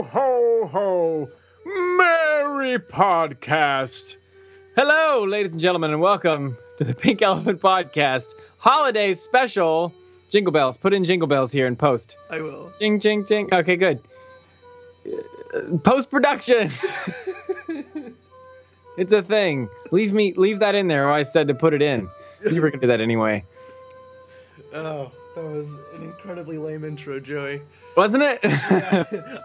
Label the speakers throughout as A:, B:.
A: Ho, ho, ho. Merry podcast.
B: Hello, ladies and gentlemen, and welcome to the Pink Elephant Podcast Holiday Special. Jingle bells. Put in jingle bells here in post.
C: I will.
B: Jing, jing, jing. Okay, good. Uh, post production. it's a thing. Leave me, leave that in there. Or I said to put it in. You were gonna do that anyway,
C: Oh, that was an incredibly lame intro, Joey.
B: wasn't it?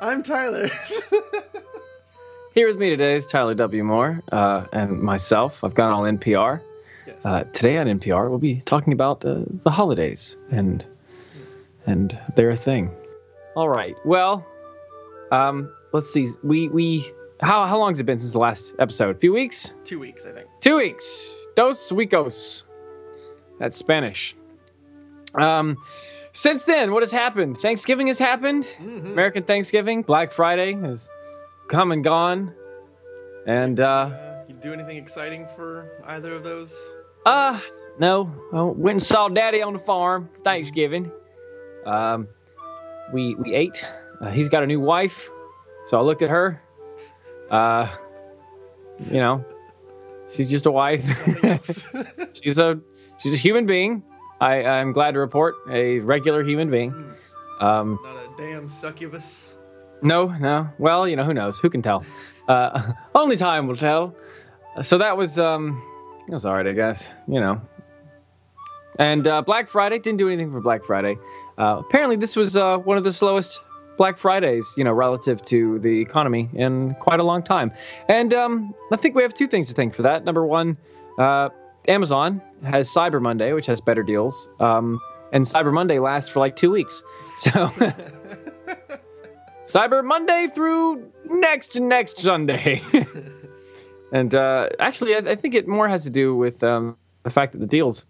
C: I'm Tyler.
B: Here with me today is Tyler W. Moore uh, and myself. I've got all NPR.
C: yes.
B: Uh, today on NPR, we'll be talking about uh, the holidays and and they're a thing. All right. Well, um, let's see. We we how how long has it been since the last episode? A few weeks?
C: Two weeks, I think.
B: Two weeks. Dos weekos. That's Spanish. Um, since then, what has happened? Thanksgiving has happened. American Thanksgiving, Black Friday has come and gone, and uh,
C: Uh, you do anything exciting for either of those?
B: Uh, no. I went and saw Daddy on the farm Thanksgiving. Um, we we ate. Uh, he's got a new wife, so I looked at her. Uh, you know, she's just a wife. she's a she's a human being. I I'm glad to report a regular human being. Um,
C: Not a damn succubus.
B: no, no. Well, you know, who knows? Who can tell? Uh, only time will tell. So that was um, it was alright, I guess. You know. And uh, Black Friday didn't do anything for Black Friday. Uh, apparently, this was uh, one of the slowest Black Fridays, you know, relative to the economy in quite a long time. And um, I think we have two things to thank for that. Number one, uh, Amazon has Cyber Monday, which has better deals. Um, and Cyber Monday lasts for like two weeks. So. Cyber Monday through next next Sunday. and uh, actually, I, I think it more has to do with um, the fact that the deals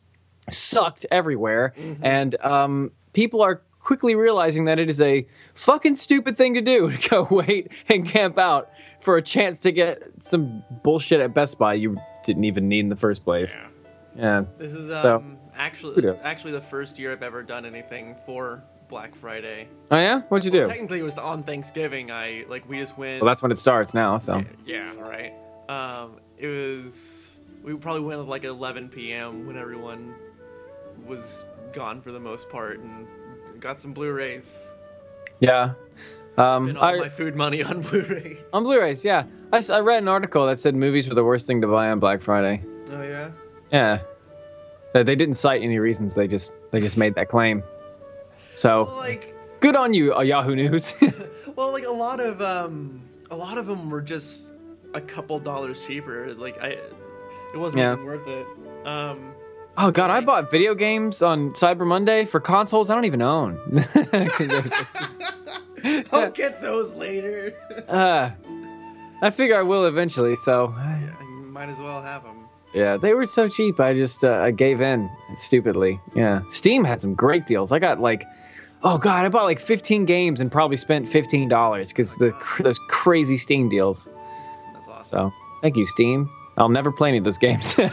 B: sucked everywhere, and um, people are quickly realizing that it is a fucking stupid thing to do to go wait and camp out for a chance to get some bullshit at Best Buy you didn't even need in the first place. Yeah.
C: This is um,
B: So,
C: actually actually the first year I've ever done anything for Black Friday.
B: Oh yeah, what'd you do?
C: Technically, it was on Thanksgiving. I like we just went.
B: Well, that's when it starts now. So
C: Yeah, right. Um, it was we probably went at like 11 p.m. when everyone was gone for the most part, and got some Blu-rays.
B: yeah. Um,
C: Spent all
B: I-
C: my food money on Blu-ray.
B: On Blu-rays, yeah. I, I read an article that said movies were the worst thing to buy on Black Friday.
C: Oh yeah.
B: Yeah, they, they didn't cite any reasons. They just they just made that claim.
C: Well,
B: So
C: like,
B: good on you, uh, Yahoo News.
C: well, like a lot of um, a lot of them were just a couple dollars cheaper. Like I, it wasn't
B: Yeah.
C: even worth it. Um,
B: oh God, I bought video games on Cyber Monday for consoles I don't even own.
C: I'll get those later.
B: uh, I figure I will eventually. So
C: yeah, you might as well have them.
B: Yeah, they were so cheap. I just uh, I gave in stupidly. Yeah, Steam had some great deals. I got like. Oh God! I bought like 15 games and probably spent 15 dollars because the those crazy Steam deals.
C: That's awesome.
B: So thank you, Steam. I'll never play any of those games.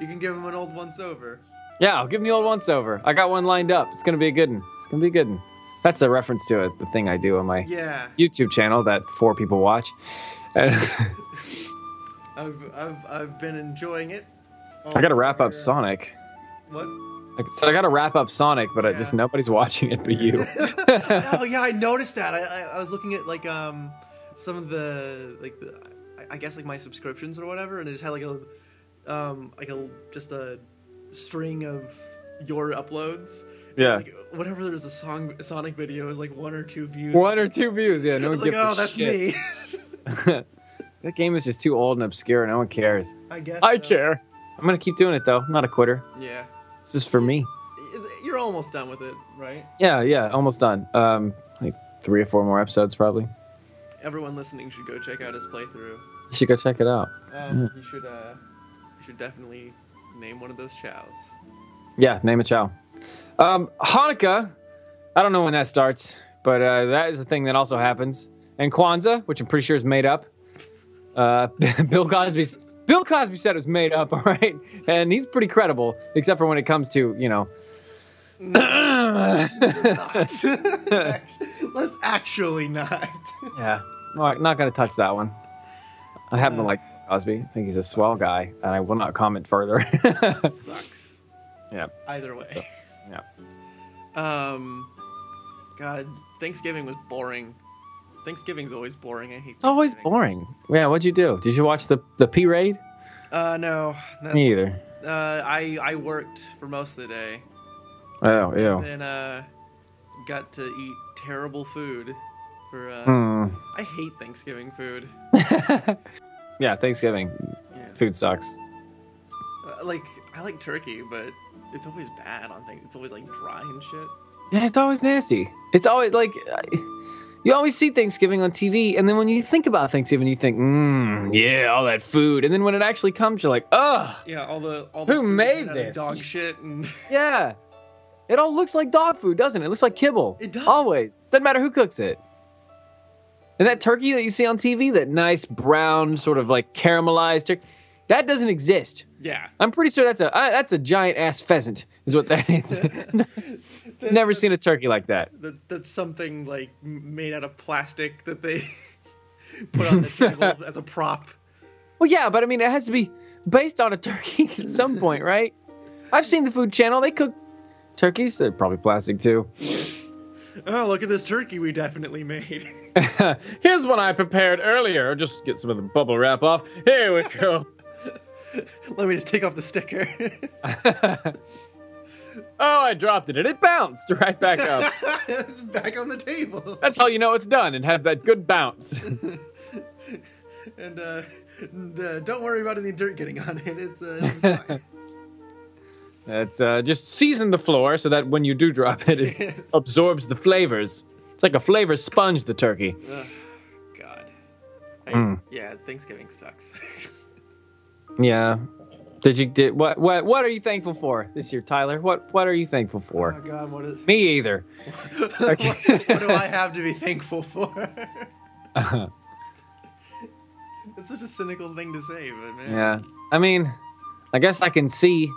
C: You can give them an old once over.
B: yeah, I'll give them the old once over. I got one lined up. It's gonna be a good one. It's gonna be a good one. That's a reference to it, the thing I do on my
C: Yeah,
B: YouTube channel that four people watch.
C: I've I've I've been enjoying it.
B: I gotta wrap up
C: Yeah.
B: Sonic.
C: What?
B: Like I said, I gotta wrap up Sonic, but I just nobody's watching it but you.
C: oh yeah, I noticed that. I, I I was looking at like um some of the like the I- I guess like my subscriptions or whatever, and it just had like a um like a just a string of your uploads.
B: Yeah.
C: Like whenever there's a song Sonic video, is like one or two views.
B: One or two views. Yeah, no
C: I
B: one
C: was like, oh, that's
B: shit.
C: me.
B: that game is just too old and obscure. No one cares.
C: I guess.
B: I
C: so.
B: care. I'm gonna keep doing it though. I'm not a quitter.
C: Yeah,
B: This is for me.
C: you're almost done with it, right?
B: Yeah, yeah, almost done. Um, like three or four more episodes probably.
C: Everyone listening should go check out his playthrough.
B: You should go check it out.
C: Um, You should uh, you should definitely name one of those chows.
B: Yeah, name a chow. Um, Hanukkah, I don't know when that starts, but uh, that is a thing that also happens. And Kwanzaa, which I'm pretty sure is made up. Uh, Bill Cosby. Bill Cosby said it was made up, all right, and he's pretty credible, except for when it comes to you know.
C: Not. Let's actually not.
B: Yeah, no, not gonna touch that one. I happen to like Cosby. I think he's a swell guy, and I will not comment further.
C: Sucks.
B: yeah,
C: Either way.
B: yeah.
C: Um, God, Thanksgiving was boring. Thanksgiving's always boring. I hate.
B: It's always boring. Yeah, what'd you do? Did you watch the the P raid?
C: Uh, no. That,
B: Me either.
C: uh, I I worked for most of the day,
B: Oh, ew.
C: and uh, got to eat terrible food. For uh,
B: Hmm.
C: I hate Thanksgiving food.
B: Yeah, Thanksgiving
C: Yeah.
B: food sucks.
C: Uh, like I like turkey, but it's always bad on things. It's always like dry and shit.
B: Yeah, it's always nasty. It's always like uh, you always see Thanksgiving on TV, and then when you think about Thanksgiving, you think, mmm, yeah, all that food, and then when it actually comes, you're like, ugh,
C: Yeah, all the all the
B: Who made this?
C: dog shit and
B: yeah. It all looks like dog food, doesn't it? It looks like kibble.
C: It does.
B: Always. Doesn't matter who cooks it. And that turkey that you see on TV, that nice brown sort of like caramelized turkey, that doesn't exist.
C: yeah.
B: I'm pretty sure that's a uh, that's a giant ass pheasant, is what that is. Never seen a turkey like that.
C: that that's something like made out of plastic that they put on the table as a prop.
B: Well, yeah, but I mean, it has to be based on a turkey at some point, right? I've seen the Food Channel; they cook turkeys. They're probably plastic too.
C: Oh, look at this turkey we definitely made.
A: Here's one I prepared earlier. Just get some of the bubble wrap off. Here we go.
C: Let me just take off the sticker.
A: Oh, I dropped it and it bounced right back up.
C: it's back on the table.
A: That's how you know it's done. It has that good bounce.
C: And uh, and, uh, don't worry about any dirt getting on it. It's, uh, it's fine.
A: It's uh, just season the floor so that when you do drop it, it
C: Yes.
A: absorbs the flavors. It's like a flavor sponge, the turkey.
C: God. I,
B: Hmm.
C: Yeah, Thanksgiving sucks.
B: Yeah. Did you did what what what are you thankful for this year, Tyler? What what are you thankful for? oh?
C: God, what is?
B: Me either.
C: what, what do I have to be thankful for? It's such a cynical thing to say, but man.
B: Yeah. I mean, I guess I can see.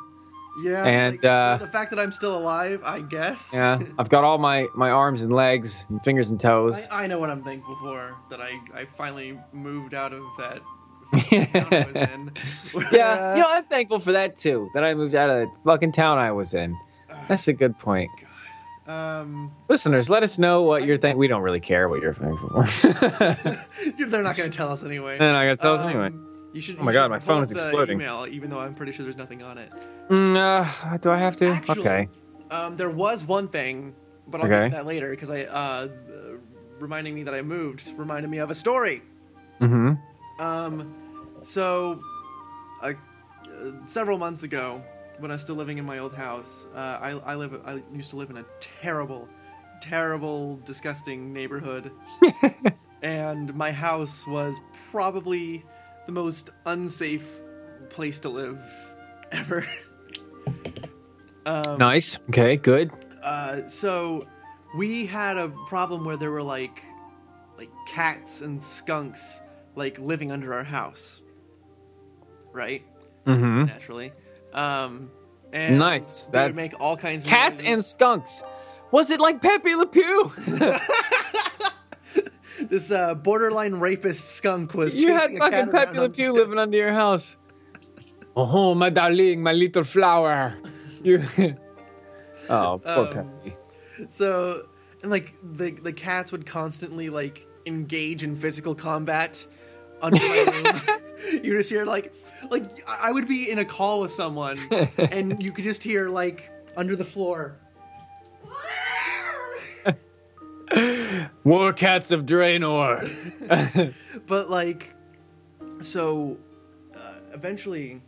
C: Yeah.
B: And,
C: like,
B: uh,
C: the fact that I'm still alive, I guess.
B: Yeah. I've got all my my arms and legs and fingers and toes.
C: I, I know what I'm thankful for. That I, I finally moved out of that I in.
B: yeah. You know, I'm thankful for that too. That I moved out of the fucking town I was in. That's a good point.
C: um,
B: Listeners, let us know what you're thankful. We don't really care what you're thankful for.
C: they're not going to tell us anyway.
B: and I gotta tell us
C: Um,
B: anyway.
C: You should.
B: Oh my God, my phone is exploding.
C: Email, even though I'm pretty sure there's nothing on it.
B: Mm, uh, do I have to?
C: Actually,
B: okay.
C: Um, there was one thing, but I'll get to that later because I uh, uh, reminding me that I moved reminded me of a story.
B: Mm-hmm.
C: Um, so, uh, uh, several months ago, when I was still living in my old house, uh, I, I live. I used to live in a terrible, terrible, disgusting neighborhood, and my house was probably the most unsafe place to live ever. um,
B: Nice. Okay. Good.
C: uh, so we had a problem where there were like like cats and skunks like living under our house right
B: Mm-hmm.
C: naturally um and
B: Nice. That
C: would make all kinds of
B: Cats and skunks. Was it like Pepe Le Pew?
C: this uh borderline rapist skunk was
B: you had
C: a cat
B: fucking Pepe Le Pew living under your house. Oh, my darling, my little flower. You. oh, poor
C: Um,
B: Pepe.
C: so and like the the cats would constantly like engage in physical combat under my room you just hear like like i would be in a call with someone and you could just hear like under the floor.
B: War cats of Draenor.
C: but like so uh, eventually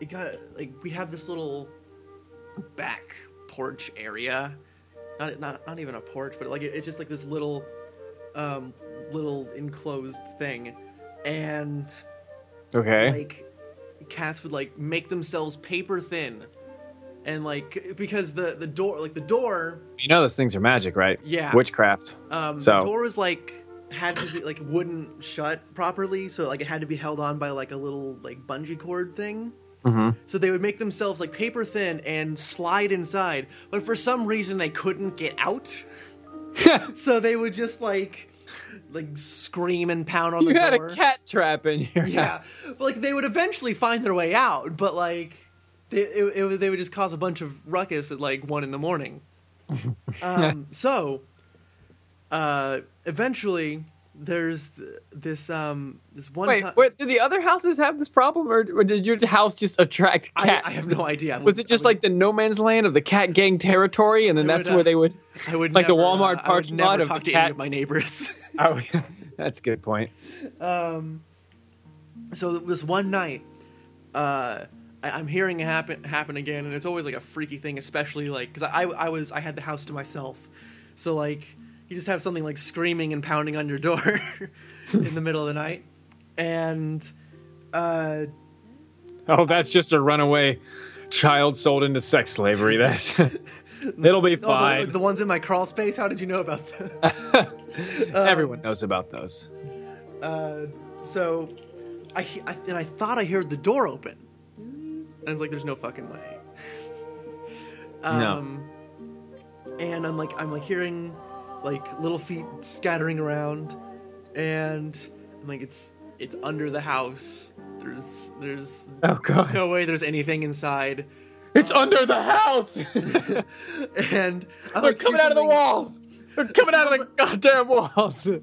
C: it got like we have this little back porch area. Not not, not even a porch but like it, it's just like this little um little enclosed thing and
B: Okay.
C: like cats would like make themselves paper thin and like because the the door like the door
B: you know those things are magic, right?
C: Yeah.
B: Witchcraft.
C: um
B: So-
C: the door was like had to be like wouldn't shut properly so like it had to be held on by like a little like bungee cord thing
B: Mm-hmm.
C: so they would make themselves like paper thin and slide inside but for some reason they couldn't get out so they would just like like scream and pound on
B: You
C: the
B: had
C: door.
B: a cat trap in here.
C: Yeah, but, like they would eventually find their way out, but like they it, it, would- they would just cause a bunch of ruckus at like one in the morning. um, so, uh, eventually, there's th- this um this one
B: Wait,
C: time.
B: wait, did the other houses have this problem, or, or did your house just attract cats?
C: I have no idea. I
B: Was it just
C: would-
B: like the no man's land of the cat gang territory, and then
C: I
B: that's
C: would,
B: where
C: uh,
B: they would?
C: I would
B: like the
C: never,
B: Walmart
C: uh, I
B: parking
C: never
B: lot of
C: talk
B: the
C: to any of my neighbors.
B: Oh, that's a good point.
C: um, so this one night, uh, I, I'm hearing it happen happen again, and it's always like a freaky thing, especially like because I I was I had the house to myself, so like you just have something like screaming and pounding on your door in the middle of the night, and uh,
B: Oh, that's just a runaway child sold into sex slavery. That's it'll be
C: oh, the,
B: fine.
C: the ones in my crawl space. How did you know about that?
B: Everyone knows about those.
C: Uh, so I, I and I thought I heard the door open, and I was like, "There's no fucking way."
B: No.
C: Um, And I'm like, I'm like hearing like little feet scattering around, and I'm like, it's it's under the house. There's there's
B: Oh god,
C: no way there's anything inside,
B: it's under the house.
C: and I
B: They're
C: like
B: coming out of the walls. They're coming out of the
C: sounds
B: goddamn walls.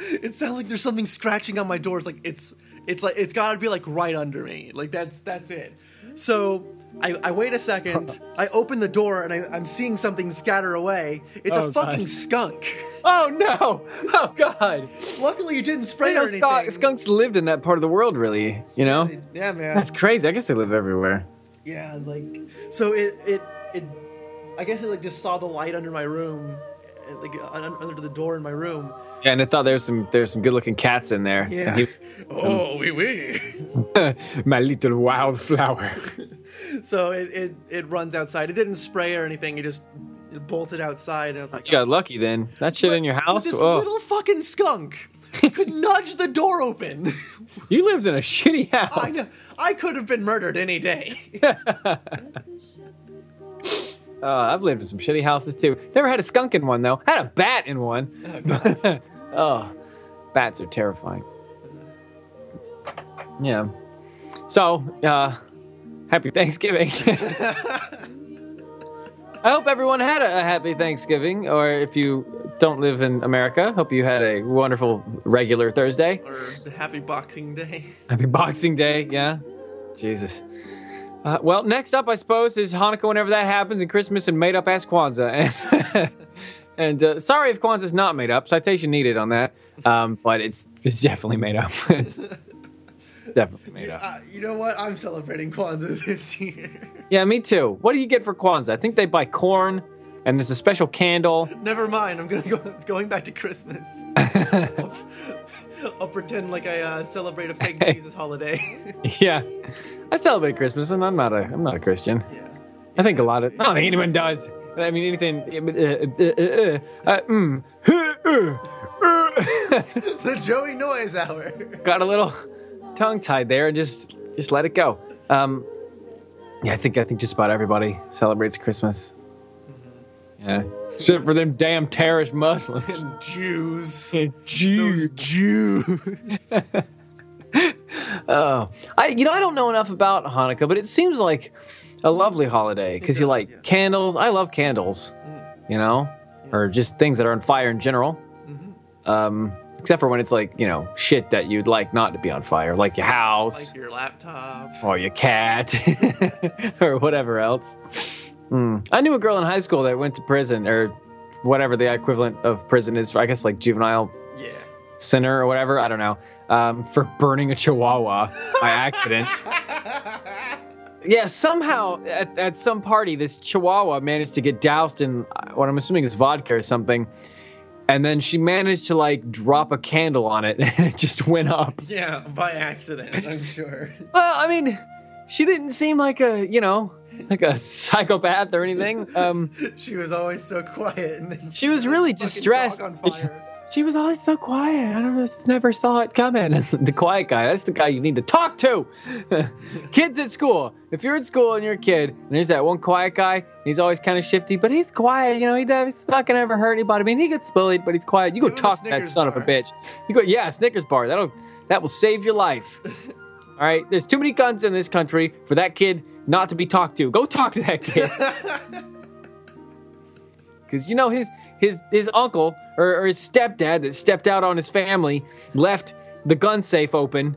C: It sounds like there's something scratching on my door. It's like it's it's like it's got to be like right under me. Like that's that's it. So I, I wait a second. I open the door and I, I'm seeing something scatter away. It's
B: Oh,
C: a fucking skunk.
B: Oh no! Oh god!
C: Luckily, you didn't spray
B: You know, skunks lived in that part of the world, really. You know,
C: Yeah, man.
B: that's crazy. I guess they live everywhere.
C: Yeah, like so it it it. I guess it like just saw the light under my room, like under the door in my room.
B: Yeah, and I thought there was some there's some good looking cats in there.
C: Yeah.
B: And
C: Oh, mm. wee
B: wee. my little wildflower.
C: So it, it it runs outside. It didn't spray or anything. It just it bolted outside, and I was like,
B: You got lucky then. That shit in your
C: But
B: house.
C: this
B: Oh.
C: little fucking skunk could nudge the door open.
B: You lived in a shitty house.
C: I know. I could have been murdered any day.
B: Uh, I've lived in some shitty houses too. Never had a skunk in one though. Had a bat in one. oh, bats are terrifying. Yeah. So, uh, happy Thanksgiving. I hope everyone had a, a happy Thanksgiving, or if you don't live in America, hope you had a wonderful regular Thursday.
C: or the happy Boxing Day.
B: Happy Boxing Day, yeah. Jesus. Uh, well, next up, I suppose, is Hanukkah whenever that happens, and Christmas and made up ass Kwanzaa. And, and uh, sorry if Kwanzaa's not made up. Citation needed on that. Um, but it's it's definitely made up. it's, it's definitely made up.
C: Uh, you know what? I'm celebrating Kwanzaa this year.
B: Yeah, me too. What do you get for Kwanzaa? I think they buy corn, and there's a special candle.
C: Never mind. I'm gonna go going back to Christmas. I'll, I'll pretend like I uh, celebrate a fake Jesus holiday.
B: yeah, I celebrate Christmas, and I'm not a I'm not a Christian.
C: yeah.
B: I think a lot of I don't think anyone does. I mean, anything. Uh, uh, uh, uh, mm.
C: The Joey Noise Hour.
B: got a little tongue tied there and just just let it go. Um, yeah, I think I think just about everybody celebrates Christmas. Mm-hmm. Yeah, except for them damn terrorist Muslims.
C: And Jews.
B: Jews.
C: Those Jews.
B: Oh, I you know I don't know enough about Hanukkah, but it seems like a lovely holiday because you like
C: yeah.
B: candles. I love candles, mm. you know, or just things that are on fire in general. Mm-hmm. Um, except for when it's like you know shit that you'd like not to be on fire, like your house.
C: like your laptop.
B: or your cat or whatever else. Hmm. I knew a girl in high school that went to prison or whatever the equivalent of prison is. For, I guess like juvenile
C: Yeah.
B: center or whatever. I don't know. Um, for burning a chihuahua by accident. Yeah, somehow at, at some party, this chihuahua managed to get doused in uh, what I'm assuming is vodka or something. And then she managed to like drop a candle on it and it just went up.
C: Yeah, by accident, I'm sure.
B: Well, I mean, she didn't seem like a, you know, like a psychopath or anything. Um,
C: She was always so quiet, and then
B: She was really distressed.
C: on fire.
B: She was always so quiet. I don't just never saw it coming. the quiet guy, that's the guy you need to talk to. Kids at school. If you're at school and you're a kid, and there's that one quiet guy, he's always kind of shifty, but he's quiet. You know, he does, he's not gonna ever hurt anybody. I mean, he gets bullied, but he's quiet. You go
C: Give
B: talk to that
C: Snickers
B: son of a bitch. You go, yeah, Snickers bar. That'll that will save your life. All right, there's too many guns in this country for that kid not to be talked to. Go talk to that kid. Because you know his his his uncle or, or his stepdad that stepped out on his family left the gun safe open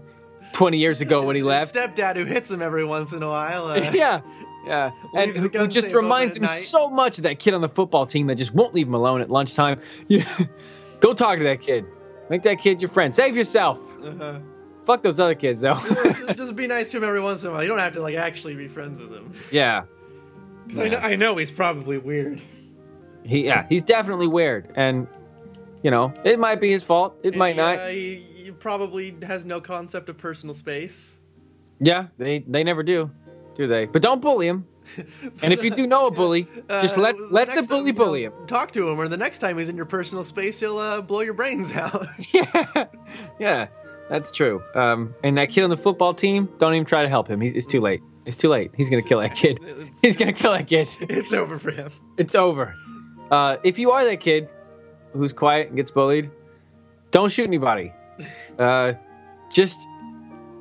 B: 20 years ago when he left.
C: His stepdad who hits him every once in a while. Uh,
B: yeah. Yeah, and
C: Leaves the
B: who, who just reminds him so much of that kid on the football team that just won't leave him alone at lunchtime. Yeah. Go talk to that kid. Make that kid your friend. Save yourself.
C: Uh-huh.
B: Fuck those other kids though.
C: just, just be nice to him every once in a while. You don't have to like actually be friends with him.
B: yeah.
C: 'Cause I, know, I know he's probably weird.
B: He yeah, he's definitely weird, and you know it might be his fault. It might
C: he,
B: not.
C: Uh, he, he probably has no concept of personal space.
B: Yeah, they they never do, do they? But don't bully him. And if you do know a bully, just
C: Uh,
B: let let the
C: next time,
B: bully
C: know,
B: bully him.
C: Talk to him, or the next time he's in your personal space, he'll uh, blow your brains out.
B: Yeah, yeah, that's true. Um, and that kid on the football team, don't even try to help him. He's, it's too late. It's too late. He's gonna kill that kid. He's gonna kill that kid.
C: it's over for him.
B: It's over. Uh, if you are that kid who's quiet and gets bullied, don't shoot anybody. Uh, just,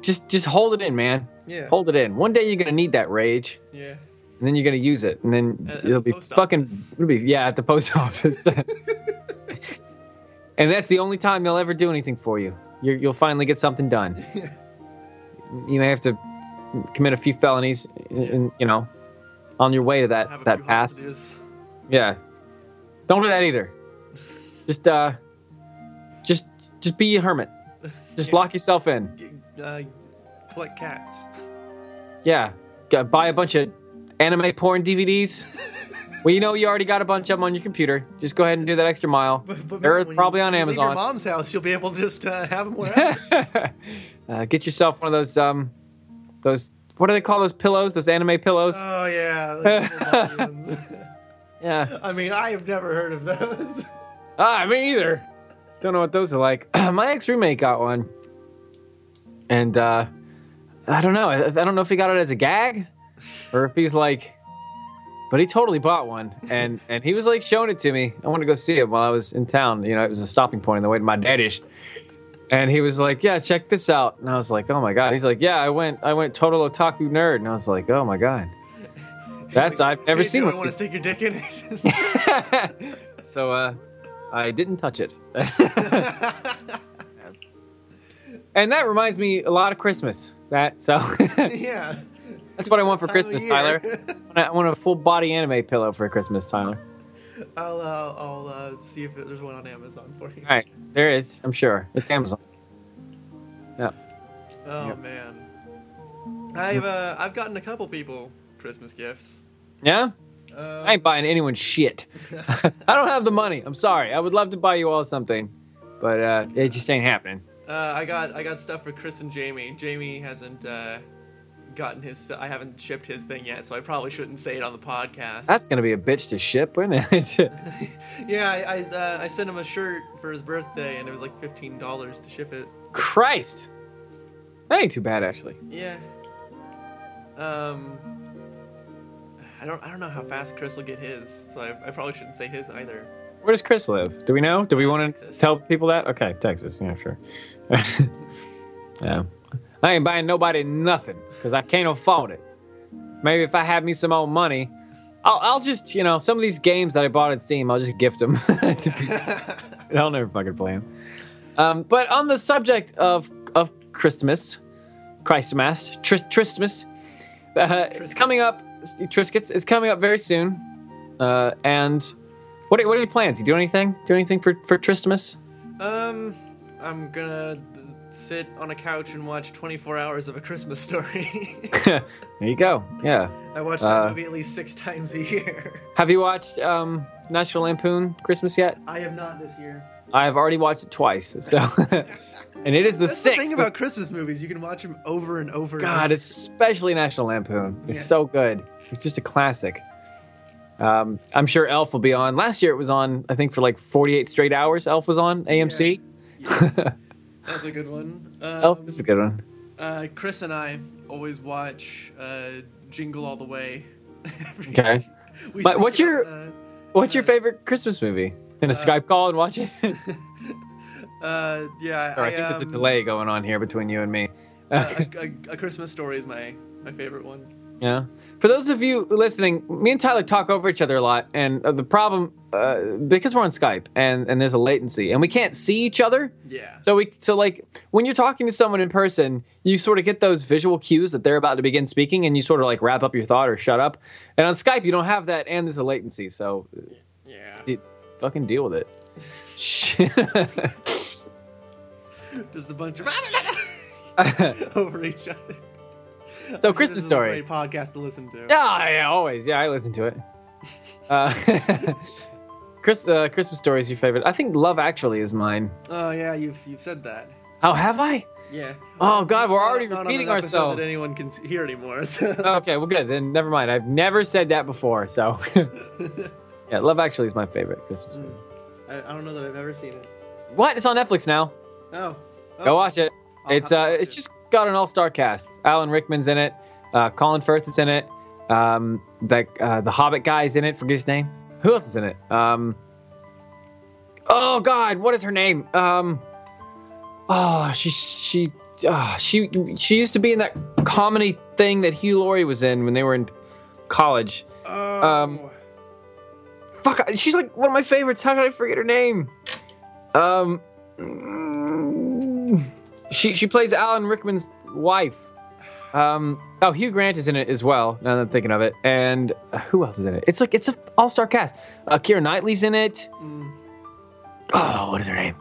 B: just, just hold it in, man.
C: Yeah.
B: Hold it in. One day you're gonna need that rage,
C: Yeah.
B: and then you're gonna use it, and then
C: At- at
B: it'll
C: the
B: be fucking.
C: office.
B: It'll be yeah at the post office. and that's the only time they'll ever do anything for you. You're, you'll finally get something done. Yeah. you may have to commit a few felonies, in, you know, on your way to that that path.
C: hostages.
B: Yeah. Don't do that either. Just uh just just be a hermit. Just
C: Yeah.
B: lock yourself in.
C: Uh, collect cats.
B: Yeah. Buy a bunch of anime porn DVDs. well, you know you already got a bunch of them on your computer. Just go ahead and do that extra mile.
C: But, but
B: They're probably
C: you,
B: on
C: Amazon. your mom's house, you'll be able to just uh, have them wherever.
B: uh, get yourself one of those um those what do they call those pillows? Those anime pillows?
C: oh yeah. those little ones.
B: yeah.
C: I mean, I have never heard of those.
B: Ah, me either. Don't know what those are like. My ex roommate got one, and uh, I don't know. I, I don't know if he got it as a gag, or if he's like. But he totally bought one, and and he was like showing it to me. I wanted to go see it while I was in town. You know, it was a stopping point on the way to my daddy's. And he was like, "Yeah, check this out." And I was like, "Oh my god!" He's like, "Yeah, I went, I went total otaku nerd." And I was like, "Oh my god, that's I've never
C: hey,
B: seen
C: do
B: one."
C: I want to stick your dick in it?
B: so uh, I didn't touch it. and that reminds me a lot of Christmas. That so
C: yeah.
B: that's what I want for Christmas. Tyler. I want want a full body anime pillow for Christmas, Tyler.
C: I'll uh, I'll uh, see if there's one on Amazon for you.
B: All right, there is. I'm sure it's Amazon. Yeah.
C: Oh
B: Yep.
C: man. I've uh, I've gotten a couple people Christmas gifts.
B: Yeah.
C: Uh,
B: I ain't buying anyone shit. I don't have the money. I'm sorry. I would love to buy you all something, but uh, it just ain't happening.
C: Uh, I got I got stuff for Chris and Jamie. Jamie hasn't uh, gotten his. I haven't shipped his thing yet, so I probably shouldn't say it on the podcast.
B: That's gonna be a bitch to ship, isn't it?
C: yeah, I I, uh, I sent him a shirt for his birthday, and it was like fifteen dollars to ship it.
B: Christ. That ain't too bad, actually.
C: Yeah. Um. I don't I don't know how fast Chris will get his, so I, I probably shouldn't say his either.
B: Where does Chris live? Do we know? Do we want to tell people that? Okay, Texas. Yeah, sure. yeah. I ain't buying nobody nothing because I can't afford it. Maybe if I have me some old money, I'll, I'll just, you know, some of these games that I bought at Steam, I'll just gift them. to people. I'll never fucking play them. Um, but on the subject of of Christmas, Christmas, Tris- Tristmas, uh, it's coming up. Triscuits is coming up very soon, uh, and what are, what are your plans? You do anything? Do anything for for Tristmas?
C: Um, I'm gonna d- sit on a couch and watch 24 hours of a Christmas story.
B: there you go. Yeah.
C: I watch that
B: Uh,
C: movie at least six times a year.
B: Have you watched um, National Lampoon Christmas yet?
C: I have not this year.
B: I've already watched it twice. So, and it is the
C: That's
B: sixth.
C: the thing about Christmas movies; you can watch them over and over. and
B: God,
C: over.
B: especially National Lampoon. It's
C: Yes.
B: so good. It's just a classic. Um, I'm sure Elf will be on. Last year it was on, I think, for like 48 straight hours. Elf was on AMC.
C: That's a good one. Um,
B: Elf is a good one.
C: uh, Chris and I always watch uh, Jingle All the Way.
B: Okay. But what's your-
C: uh,
B: What's your favorite Christmas movie? In a Skype call and watch it?
C: Uh, yeah,
B: Or I think there's a
C: um,
B: delay going on here between you and me.
C: uh, a, a, a Christmas Story is my my favorite one.
B: Yeah. For those of you listening, me and Tyler talk over each other a lot, and uh, the problem uh, because we're on Skype and and there's a latency, and we can't see each other.
C: Yeah.
B: So we so like when you're talking to someone in person, you sort of get those visual cues that they're about to begin speaking, and you sort of like wrap up your thought or shut up. And on Skype, you don't have that, and there's a latency. So
C: yeah.
B: d- fucking deal with it.
C: Just a bunch of over each other.
B: so
C: This
B: Christmas
C: is
B: story.
C: a great podcast to listen to.
B: Yeah, yeah, always. Yeah, I listen to it. Uh, Chris, uh, Christmas story is your favorite. I think Love Actually is mine.
C: Oh yeah, you've you've said that.
B: Oh, have I?
C: Yeah.
B: Oh God, we're already
C: Not on
B: repeating
C: episode
B: ourselves.
C: That anyone can hear anymore. So.
B: Okay, well, good. Then never mind. I've never said that before. So, yeah, Love Actually is my favorite Christmas movie.
C: I, I don't know that I've ever seen it.
B: What? It's on Netflix now.
C: Oh. oh.
B: Go watch it.
C: I'll
B: it's uh, it's
C: it.
B: just got an all-star cast. Alan Rickman's in it. Uh, Colin Firth is in it. Um, the uh, the Hobbit guy is in it. Forget his name. Who else is in it? Um, oh God, what is her name? Um, oh, she she uh, she she used to be in that comedy thing that Hugh Laurie was in when they were in college.
C: Oh.
B: um, Fuck, she's like one of my favorites. How could I forget her name? Um, mm, she she plays Alan Rickman's wife. Um, oh, Hugh Grant is in it as well. Now that I'm thinking of it, and who else is in it? It's like it's an all star cast. Uh, Keira Knightley's in it.
C: Mm.
B: Oh, what is her name?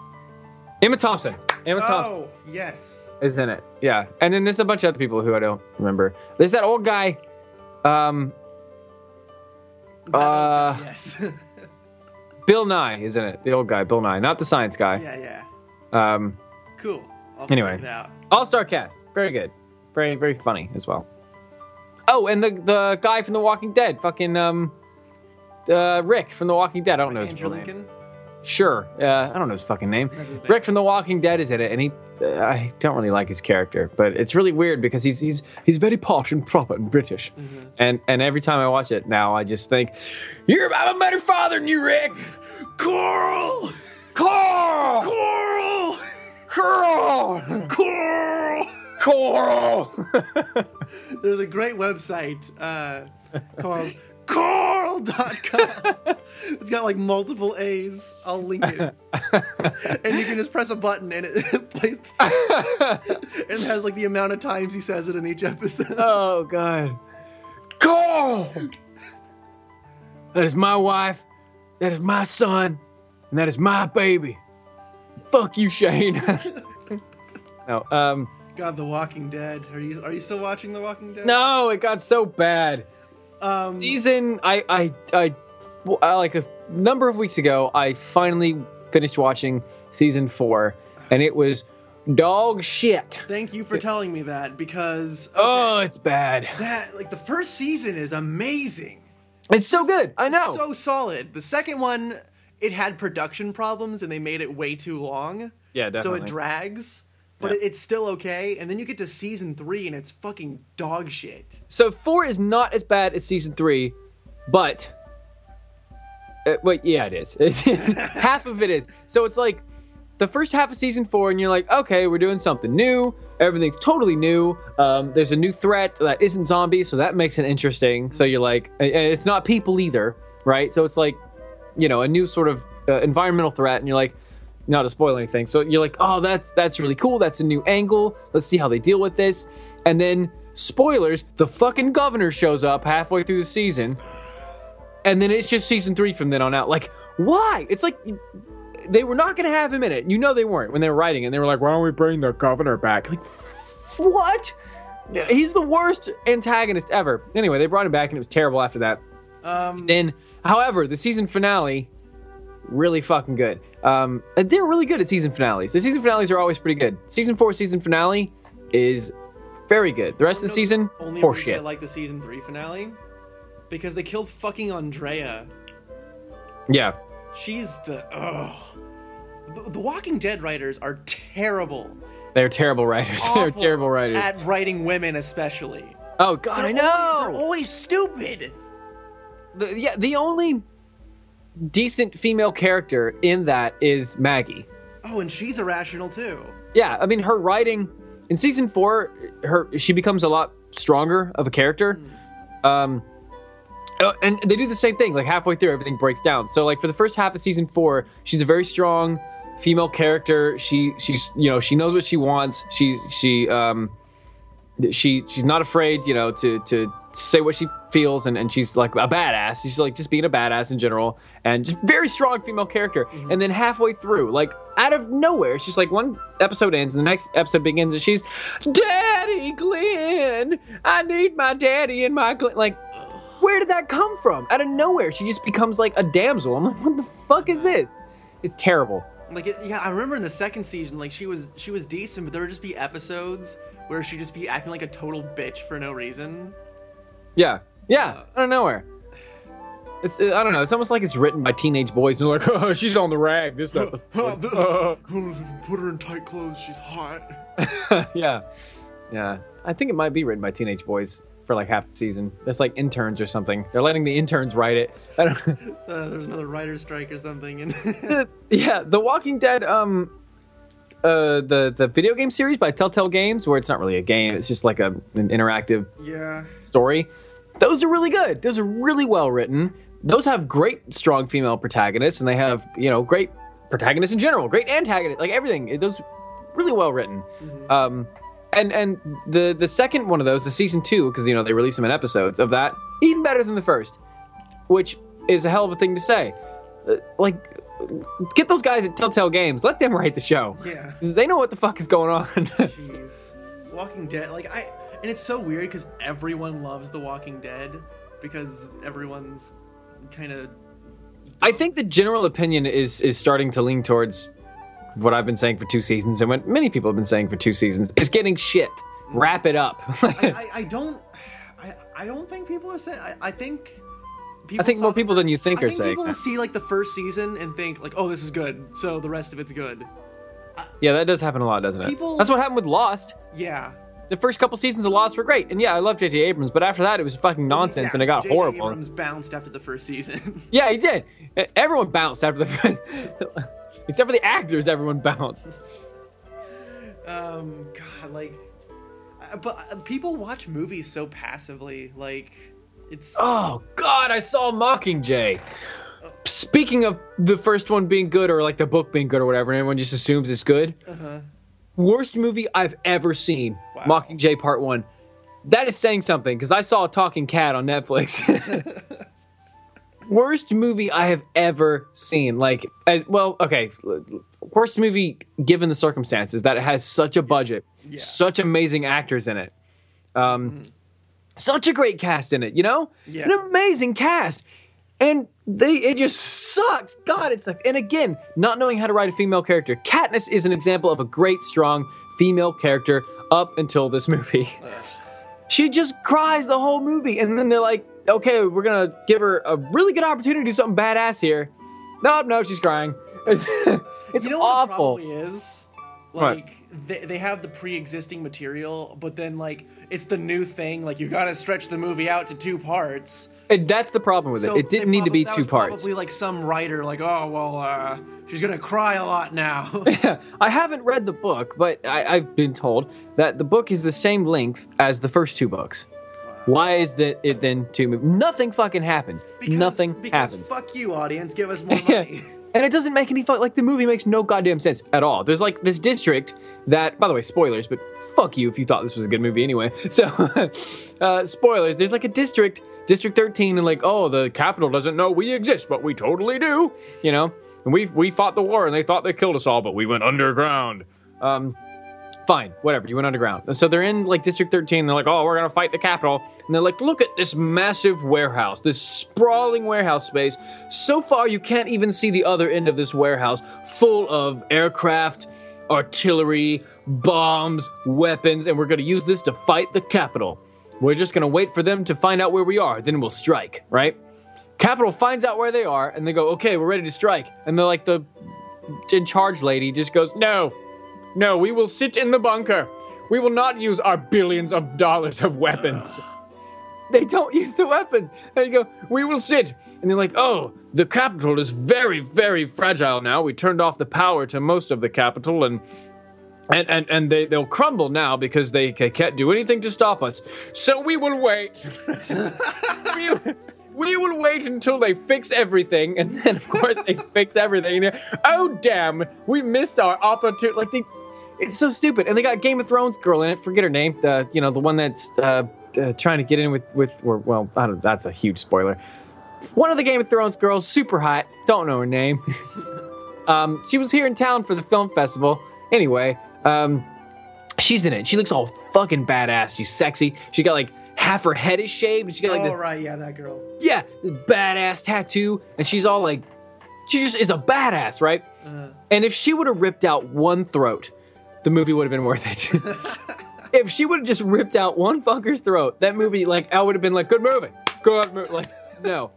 B: Emma Thompson. Emma Thompson
C: Oh yes.
B: is in it. Yeah, and then there's a bunch of other people who I don't remember. There's that old guy. Um, Uh,
C: guy, yes.
B: Bill Nighy isn't it. The old guy, Bill Nighy, not the science guy.
C: yeah, yeah.
B: Um,
C: Cool. I'll
B: Anyway.
C: check it out.
B: All star cast, very good, very very funny as well. Oh, and the the guy from The Walking Dead, fucking um, uh, Rick from The Walking Dead. I don't know his
C: Andrew
B: real name. Sure, uh, I don't know his fucking name.
C: His name.
B: Rick from The Walking Dead is in it, and he, uh, I don't really like his character, but it's really weird because he's he's he's very posh and proper and British,
C: Mm-hmm.
B: and and every time I watch it now, I just think, you're I'm a better father than you, Rick.
C: Coral.
B: Coral,
C: Coral.
B: Coral,
C: Coral.
B: Coral.
C: There's a great website uh, called coral.com. it's got like multiple A's. I'll link it. and you can just press a button and it plays and it has like the amount of times he says it in each episode.
B: Oh God. Coral! That is my wife, that is my son, and that is my baby. Fuck you, Shane. no, um
C: God, The Walking Dead. Are you are you still watching The Walking Dead?
B: no, it got so bad.
C: Um,
B: Season I I I uh, like a number of weeks ago, I finally finished watching season four, and it was dog shit.
C: thank you for telling me that because okay,
B: Oh, it's bad.
C: that like the first season is amazing.
B: It's so good. I know.
C: so solid. The second one, it had production problems and they made it way too long.
B: Yeah,
C: So it drags, but
B: Yeah.
C: it's still okay. And then you get to season three and it's fucking dog shit.
B: So four is not as bad as season three, but uh, wait, yeah, it is. half of it is. So it's like the first half of season four, and you're like, okay, we're doing something new. Everything's totally new. Um, there's a new threat that isn't zombies, so that makes it interesting. So you're like, and it's not people either, right? So it's like, you know, a new sort of uh, environmental threat, and you're like, not to spoil anything. So you're like, oh, that's that's really cool. That's a new angle. Let's see how they deal with this. And then spoilers, the fucking governor shows up halfway through the season, and then it's just season three from then on out. Like, why? It's like they were not gonna have him in it. You know they weren't when they were writing it. They were like, why don't we bring the governor back? Like, what? He's the worst antagonist ever. Anyway, they brought him back, and it was terrible after that.
C: Um,
B: Then, however, the season finale, really fucking good. Um, and they're really good at season finales. The season finales are always pretty good. Season four season finale is very good. The rest of the season,
C: only reason I like the season three finale because they killed fucking Andrea.
B: Yeah.
C: She's the ugh. The, the Walking Dead writers are terrible.
B: They're terrible writers. They're terrible writers.
C: at writing women, especially.
B: oh God, I
C: They're
B: know.
C: always- they're always stupid.
B: The- yeah, the only decent female character in that is Maggie.
C: Oh, and she's irrational too.
B: Yeah, I mean her writing in season four, her she becomes a lot stronger of a character. Um, uh, and they do the same thing. Like halfway through, everything breaks down. So like for the first half of season four, she's a very strong female character. She she's you know she knows what she wants. She she um she she's not afraid you know to to say what she feels and, and she's like a badass. She's like just being a badass in general and just very strong female character. Mm-hmm. And then halfway through like out of nowhere she's like one episode ends and the next episode begins and she's daddy glenn i need my daddy and my glenn. Like where did that come from? Out of nowhere she just becomes like a damsel. I'm like what the fuck is this? It's terrible.
C: Like, it, yeah, I remember in the second season, like she was she was decent, but there would just be episodes where she'd just be acting like a total bitch for no reason.
B: Yeah, yeah, out of nowhere. It's I don't know. It's almost like it's written by teenage boys. And they're like, oh, she's on the rag. This episode.
C: Put her in tight clothes. She's hot.
B: yeah, yeah. I think it might be written by teenage boys for like half the season. It's like interns or something. They're letting the interns write it. I don't.
C: Uh, there's another writer's strike or something. And
B: yeah, The Walking Dead. Um, uh, the the video game series by Telltale Games, where it's not really a game. It's just like a an interactive
C: yeah,
B: story. Those are really good. Those are really well written. Those have great, strong female protagonists, and they have you know great protagonists in general, great antagonists, like everything. Those really well written. Um, and and the the second one of those, the season two, because you know they release them in episodes of that, even better than the first, which is a hell of a thing to say. Uh, like, get those guys at Telltale Games, let them write the show.
C: yeah.
B: They know what the fuck is going on.
C: Jeez, Walking Dead. Like I, and it's so weird because everyone loves The Walking Dead because everyone's kind of
B: I think the general opinion is is starting to lean towards what I've been saying for two seasons, and what many people have been saying for two seasons is getting shit. Wrap it up.
C: I, I, I don't I, I don't think people are saying I, I think people
B: I think more people
C: fir-
B: than you think
C: I
B: are
C: think
B: saying
C: people
B: that.
C: will see like the first season and think like oh this is good so the rest of it's good
B: yeah, that does happen a lot, doesn't it?
C: People-
B: That's what happened with Lost.
C: yeah
B: The first couple seasons of Lost were great, and yeah, I love J.J. Abrams, but after that, it was fucking nonsense,
C: Yeah,
B: and it got
C: J.J.
B: horrible.
C: Abrams bounced after the first season
B: Yeah, he did. Everyone bounced after the, first, except for the actors. Everyone bounced.
C: um god like uh, but uh, people watch movies so passively like it's
B: Oh God, I saw Mockingjay. Speaking of the first one being good, or like the book being good, or whatever, and everyone just assumes it's good.
C: uh-huh
B: Worst movie I've ever seen.
C: Wow.
B: Mockingjay Part One. That is saying something because I saw a talking cat on Netflix. worst movie I have ever seen. Like, as well, okay. Worst movie given the circumstances that it has such a budget,
C: Yeah.
B: such amazing actors in it, um, such a great cast in it. You know,
C: Yeah.
B: an amazing cast, and they it just sucks. God, it's like, and again, not knowing how to write a female character. Katniss is an example of a great, strong female character up until this movie. she just cries the whole movie, and then they're like, "Okay, we're gonna give her a really good opportunity to do something badass here." Nope, no, she's crying. It's,
C: you know what it
B: awful.
C: probably is Like they, they have the pre-existing material but then like it's the new thing like you gotta stretch the movie out to two parts
B: And that's the problem with
C: So
B: it. It didn't
C: they
B: need to be two parts.
C: Probably like some writer, like, oh well, uh, she's gonna cry a lot now.
B: I haven't read the book, but I, I've been told that the book is the same length as the first two books. Why is that it then two movies? Nothing fucking happens.
C: because,
B: Nothing
C: because
B: happens.
C: Fuck you, audience. Give us more money.
B: And it doesn't make any fuck like the movie makes no goddamn sense at all. There's like this district that, by the way, spoilers, but fuck you if you thought this was a good movie anyway. So, uh, spoilers. There's like a district, District 13, and like, oh, the Capitol doesn't know we exist, but we totally do. You know, and we we fought the war and they thought they killed us all, but we went underground. Um, fine, whatever. You went underground. So they're in like District 13. They're like, oh, we're gonna fight the Capitol. And they're like, look at this massive warehouse, this sprawling warehouse space. So far, you can't even see the other end of this warehouse, full of aircraft, artillery, bombs, weapons, and we're gonna use this to fight the Capitol. We're just gonna wait for them to find out where we are, then we'll strike, right? Capitol finds out where they are, and they go, okay, we're ready to strike. And they're like, the in charge lady just goes, no, no, we will sit in the bunker. We will not use our billions of dollars of weapons. they don't use the weapons. You go, we will sit. And they're like, oh, the Capitol is very, very fragile now. We turned off the power to most of the Capitol and and and, and they, they'll crumble now because they, they can't do anything to stop us. So we will wait. we, we will wait until they fix everything, and then of course they fix everything. Oh damn, we missed our opportunity. Like they, it's so stupid. And they got Game of Thrones girl in it. Forget her name. The you know the one that's uh, uh, trying to get in with with or well I don't. That's a huge spoiler. One of the Game of Thrones girls, super hot. Don't know her name. um, she was here in town for the film festival. Anyway, um, she's in it. She looks all fucking badass. She's sexy. She got like half her head is shaved. And she got like
C: oh right, yeah, that girl.
B: yeah, the badass tattoo, and she's all like, she just is a badass, right? And if she would have ripped out one throat, the movie would have been worth it. if she would have just ripped out one fucker's throat, that movie, like, I would have been like, good movie, good movie. Like, no.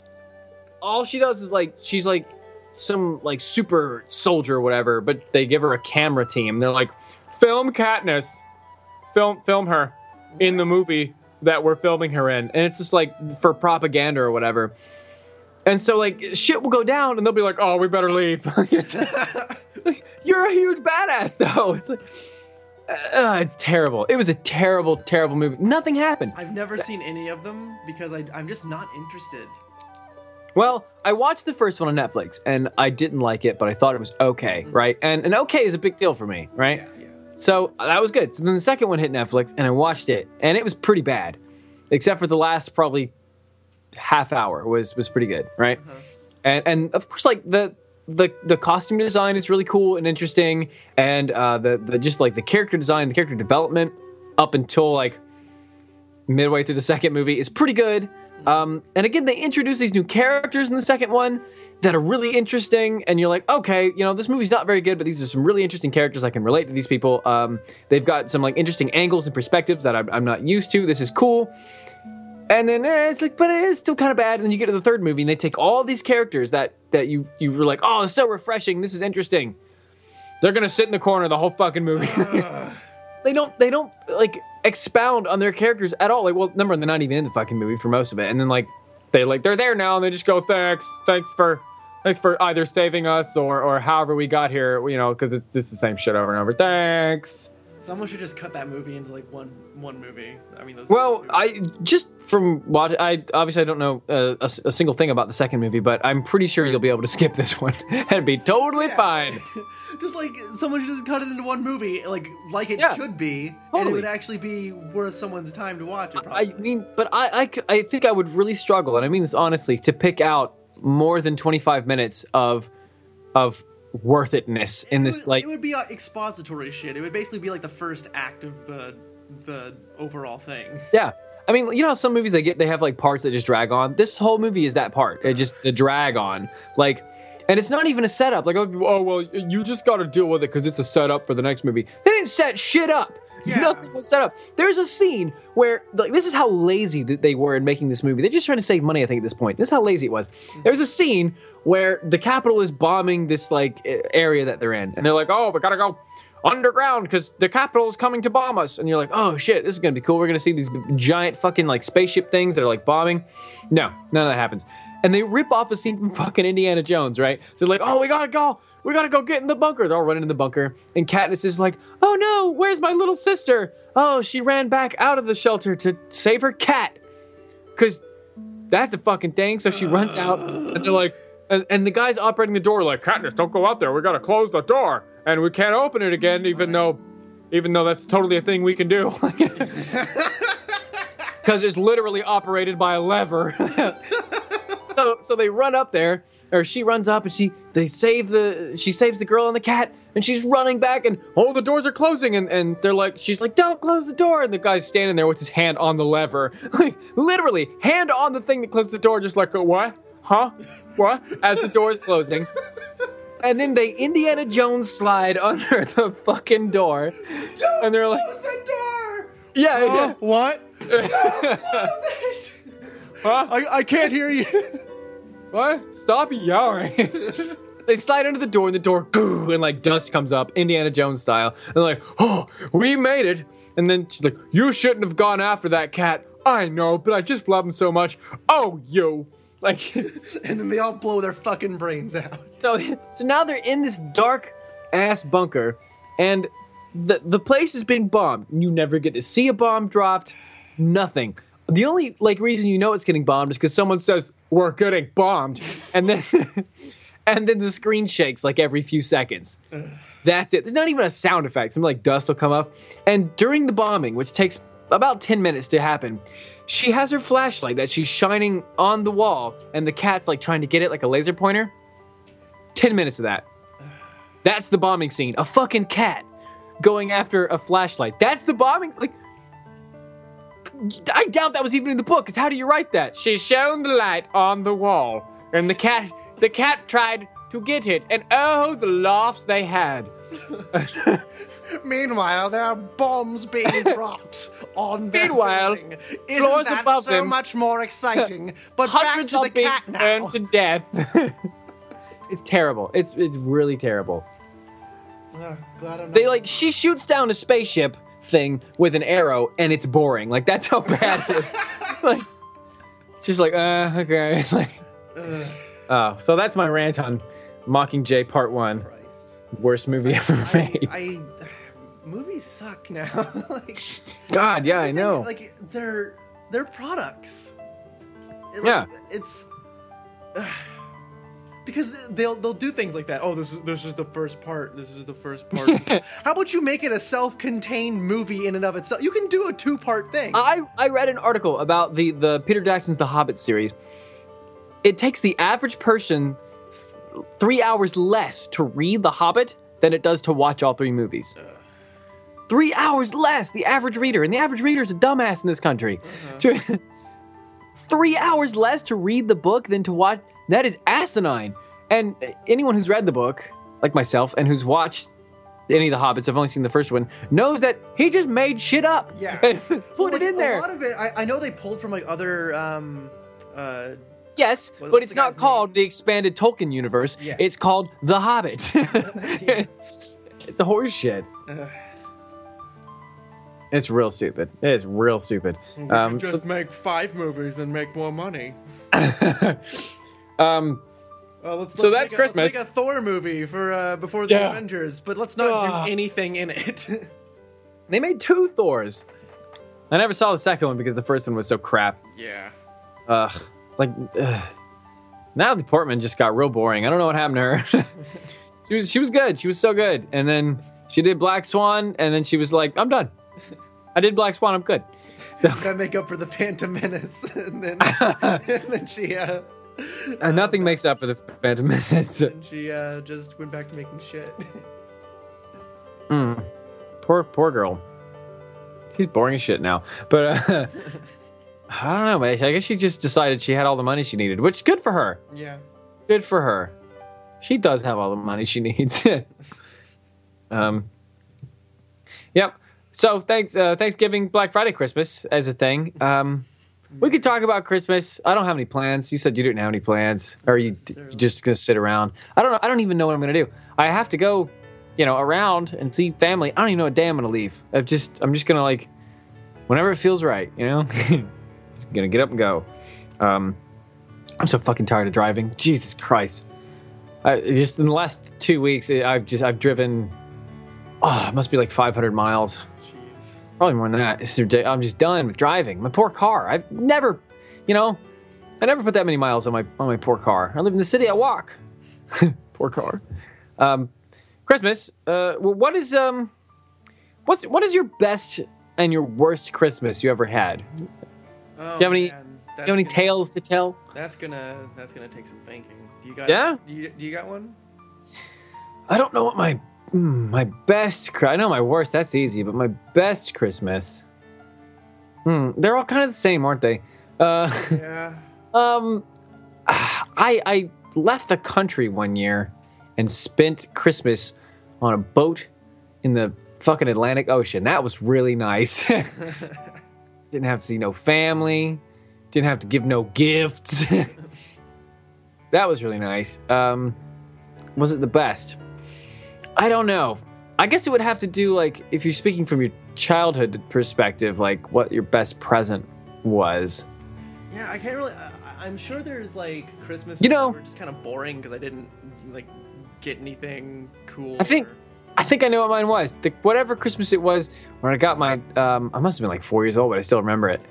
B: All she does is like, she's like some like super soldier or whatever, but they give her a camera team. They're like, film Katniss, film film her in the movie that we're filming her in, and it's just like for propaganda or whatever. And so like shit will go down, and they'll be like, "Oh, we better leave." it's like, you're a huge badass, though. It's like, uh, it's terrible. It was a terrible, terrible movie. Nothing happened.
C: I've never seen any of them because I, I'm just not interested.
B: Well, I watched the first one on Netflix, and I didn't like it, but I thought it was okay, right? And and okay is a big deal for me, right?
C: Yeah, Yeah.
B: So that was good. So then the second one hit Netflix, and I watched it, and it was pretty bad, except for the last probably half hour was was pretty good, right? And and of course, like the the the costume design is really cool and interesting, and uh, the the just like the character design, the character development up until like midway through the second movie is pretty good. Um, and again, they introduce these new characters in the second one that are really interesting, and you're like, okay, you know, this movie's not very good, but these are some really interesting characters. I can relate to these people. Um, they've got some like interesting angles and perspectives that I'm, I'm not used to. This is cool. And then eh, it's like, but it is still kind of bad. And then you get to the third movie, and they take all these characters that that you you were like, oh, it's so refreshing. This is interesting. They're gonna sit in the corner the whole fucking movie. they don't they don't like expound on their characters at all. Like, well, number one, they're not even in the fucking movie for most of it, and then like they like they're there now, and they just go thanks, thanks for. Thanks for either saving us or, or however we got here, you know, because it's just the same shit over and over. Thanks.
C: Someone should just cut that movie into like one one movie. I mean, those.
B: Well, I just from watch, I obviously I don't know uh, a, a single thing about the second movie, but I'm pretty sure you'll be able to skip this one and be totally
C: Yeah.
B: fine.
C: just like someone should just cut it into one movie, like like it
B: Yeah.
C: should be, and it would actually be worth someone's time to watch it.
B: I mean, but I I think I would really struggle, and I mean this honestly, to pick out more than 25 minutes of of worth itness in
C: It
B: this
C: would-
B: like
C: it would be expository shit. It would basically be like the first act of the the overall thing.
B: Yeah. I mean, you know how some movies they get they have like parts that just drag on. This whole movie is that part. It just the drag on. Like and it's not even a setup. Like, oh well, you just got to deal with it because it's a setup for the next movie. They didn't set shit up.
C: Yeah.
B: Nothing was set up. There's a scene where like this is how lazy that they were in making this movie. They're just trying to save money, I think, at this point. This is how lazy it was. Mm-hmm. There's a scene where the Capitol is bombing this like area that they're in, and they're like, "Oh, we gotta go underground because the Capitol is coming to bomb us." And you're like, "Oh shit, this is gonna be cool. We're gonna see these giant fucking like spaceship things that are like bombing." No, none of that happens. And they rip off a scene from fucking Indiana Jones, right? So they're like, "Oh, we gotta go." We gotta go get in the bunker. They're all running in the bunker. And Katniss is like, oh no, where's my little sister? Oh, she ran back out of the shelter to save her cat. Cause that's a fucking thing. So she runs out and they're like, and, and the guy's operating the door like, Katniss, don't go out there. We gotta close the door. And we can't open it again, even though even though that's totally a thing we can do. Cause it's literally operated by a lever. so so they run up there or she runs up and she they save the she saves the girl and the cat and she's running back and oh the doors are closing and, and they're like she's like don't close the door and the guy's standing there with his hand on the lever like literally hand on the thing that closed the door just like what huh what as the door is closing and then they indiana jones slide under the fucking door and they're like
C: Close the door.
B: yeah, yeah.
C: What?
B: Huh?
C: I, I can't hear you.
B: What? Stop yelling. they slide under the door and the door and like dust comes up, Indiana Jones style. And they're like, oh, we made it. And then she's like, you shouldn't have gone after that cat. I know, but I just love him so much. Oh, you. Like,
C: and then they all blow their fucking brains out.
B: so, so now they're in this dark ass bunker, and the the place is being bombed. You never get to see a bomb dropped. Nothing. The only like reason you know it's getting bombed is because someone says we're getting bombed, and then and then the screen shakes like every few seconds. That's it. There's not even a sound effect. Some like dust will come up, and during the bombing, which takes about ten minutes to happen, she has her flashlight that she's shining on the wall, and the cat's like trying to get it like a laser pointer. Ten minutes of that. That's the bombing scene. A fucking cat going after a flashlight. That's the bombing. Like, I doubt that was even in the book. Cause how do you write that? She shone the light on the wall, and the cat, the cat tried to get it, and oh, the laughs they had.
C: Meanwhile, there are bombs being dropped on their
B: Meanwhile,
C: building. Isn't
B: floors
C: that
B: above
C: so
B: them-
C: much more exciting? But back to the
B: being
C: cat now.
B: burned to death. it's terrible. It's it's really terrible.
C: Ugh, glad I'm not
B: They like she shoots down a spaceship thing with an arrow, and it's boring. Like that's how bad it is. like it's just like uh okay. like
C: Ugh,
B: oh, so that's my rant on Mockingjay Part One.
C: Christ.
B: Worst movie ever
C: I,
B: made.
C: I, movies suck now. like,
B: God, yeah, I know.
C: Like they're they're products. It- like,
B: Yeah.
C: it's because they'll they'll do things like that. Oh, this is this is the first part. This is the first part. How about you make it a self-contained movie in and of itself? You can do a two-part thing.
B: I, I read an article about the, the Peter Jackson's The Hobbit series. It takes the average person th- three hours less to read The Hobbit than it does to watch all three movies. Three hours less, the average reader. And the average reader is a dumbass in this country. Uh-huh. three hours less to read the book than to watch. That is asinine. And anyone who's read the book, like myself, and who's watched any of the Hobbits, I've only seen the first one, knows that he just made shit up.
C: Yeah.
B: And put
C: Well,
B: it in there.
C: A lot of it, I, I know they pulled from like other. Um, uh,
B: Yes,
C: What-
B: but it's not called
C: name?
B: the expanded Tolkien universe.
C: Yeah.
B: It's called The Hobbit. it's a horse shit. It's real stupid. It is real stupid. Um, so-
C: make five movies and make more money.
B: Um,
C: Uh, let's,
B: So
C: let's
B: that's
C: make a,
B: Christmas.
C: Let's make a Thor movie for uh, before the
B: Yeah.
C: Avengers, but let's not
B: Ah.
C: do anything in it.
B: they made two Thors. I never saw the second one because the first one was so crap.
C: yeah.
B: Ugh. Like, ugh. Natalie Portman just got real boring. I don't know what happened to her. she was she was good. She was so good. And then she did Black Swan, and then she was like, I'm done. I did Black Swan. I'm good. So
C: That make up for the Phantom Menace, and then and then she uh,
B: And nothing makes up for the Phantom Menace.
C: and she uh, just went back to making shit.
B: Mm. Poor, poor girl. She's boring as shit now. But uh, I don't know, man. I guess she just decided she had all the money she needed, which good for her.
C: yeah.
B: Good for her. She does have all the money she needs. um. Yep. So thanks, uh, Thanksgiving, Black Friday, Christmas as a thing. Um, we could talk about Christmas. I don't have any plans. You said you didn't have any plans, or you you're just gonna sit around. I don't know. I don't even know what I'm gonna do. I have to go, you know, around and see family. I don't even know what day I'm gonna leave. I'm just I'm just gonna like, whenever it feels right, you know, gonna get up and go. Um, I'm so fucking tired of driving. Jesus Christ. I, just in the last two weeks, I've just I've driven. Oh, it must be like 500 miles.
C: Jeez.
B: Probably more than that. It's ridic- I'm just done with driving. My poor car. I've never, you know, I never put that many miles on my on my poor car. I live in the city. I walk. poor car. Um, Christmas. Uh, well, what is um, what's what is your best and your worst Christmas you ever had? Do
C: Oh,
B: you have any-
C: man.
B: you have any
C: gonna-
B: tales to tell?
C: That's gonna that's gonna take some thinking. Do you got?
B: Yeah?
C: Do you, do you got one?
B: I don't know what my mm, my best. I know my worst. That's easy, but my best Christmas. Hmm, they're all kind of the same, aren't they? Uh,
C: Yeah.
B: um, I I left the country one year and spent Christmas on a boat in the fucking Atlantic Ocean. That was really nice. Didn't have to see no family. Didn't have to give no gifts. that was really nice. Um, was it the best? I don't know. I guess it would have to do like if you're speaking from your childhood perspective, like what your best present was.
C: Yeah, I can't really. I, I'm sure there's like Christmas.
B: You know-
C: were just kind of boring because I didn't like get anything cool.
B: I think-
C: or-
B: I think I know what mine was. The, whatever Christmas it was when I got my, um, I must have been like four years old, but I still remember it.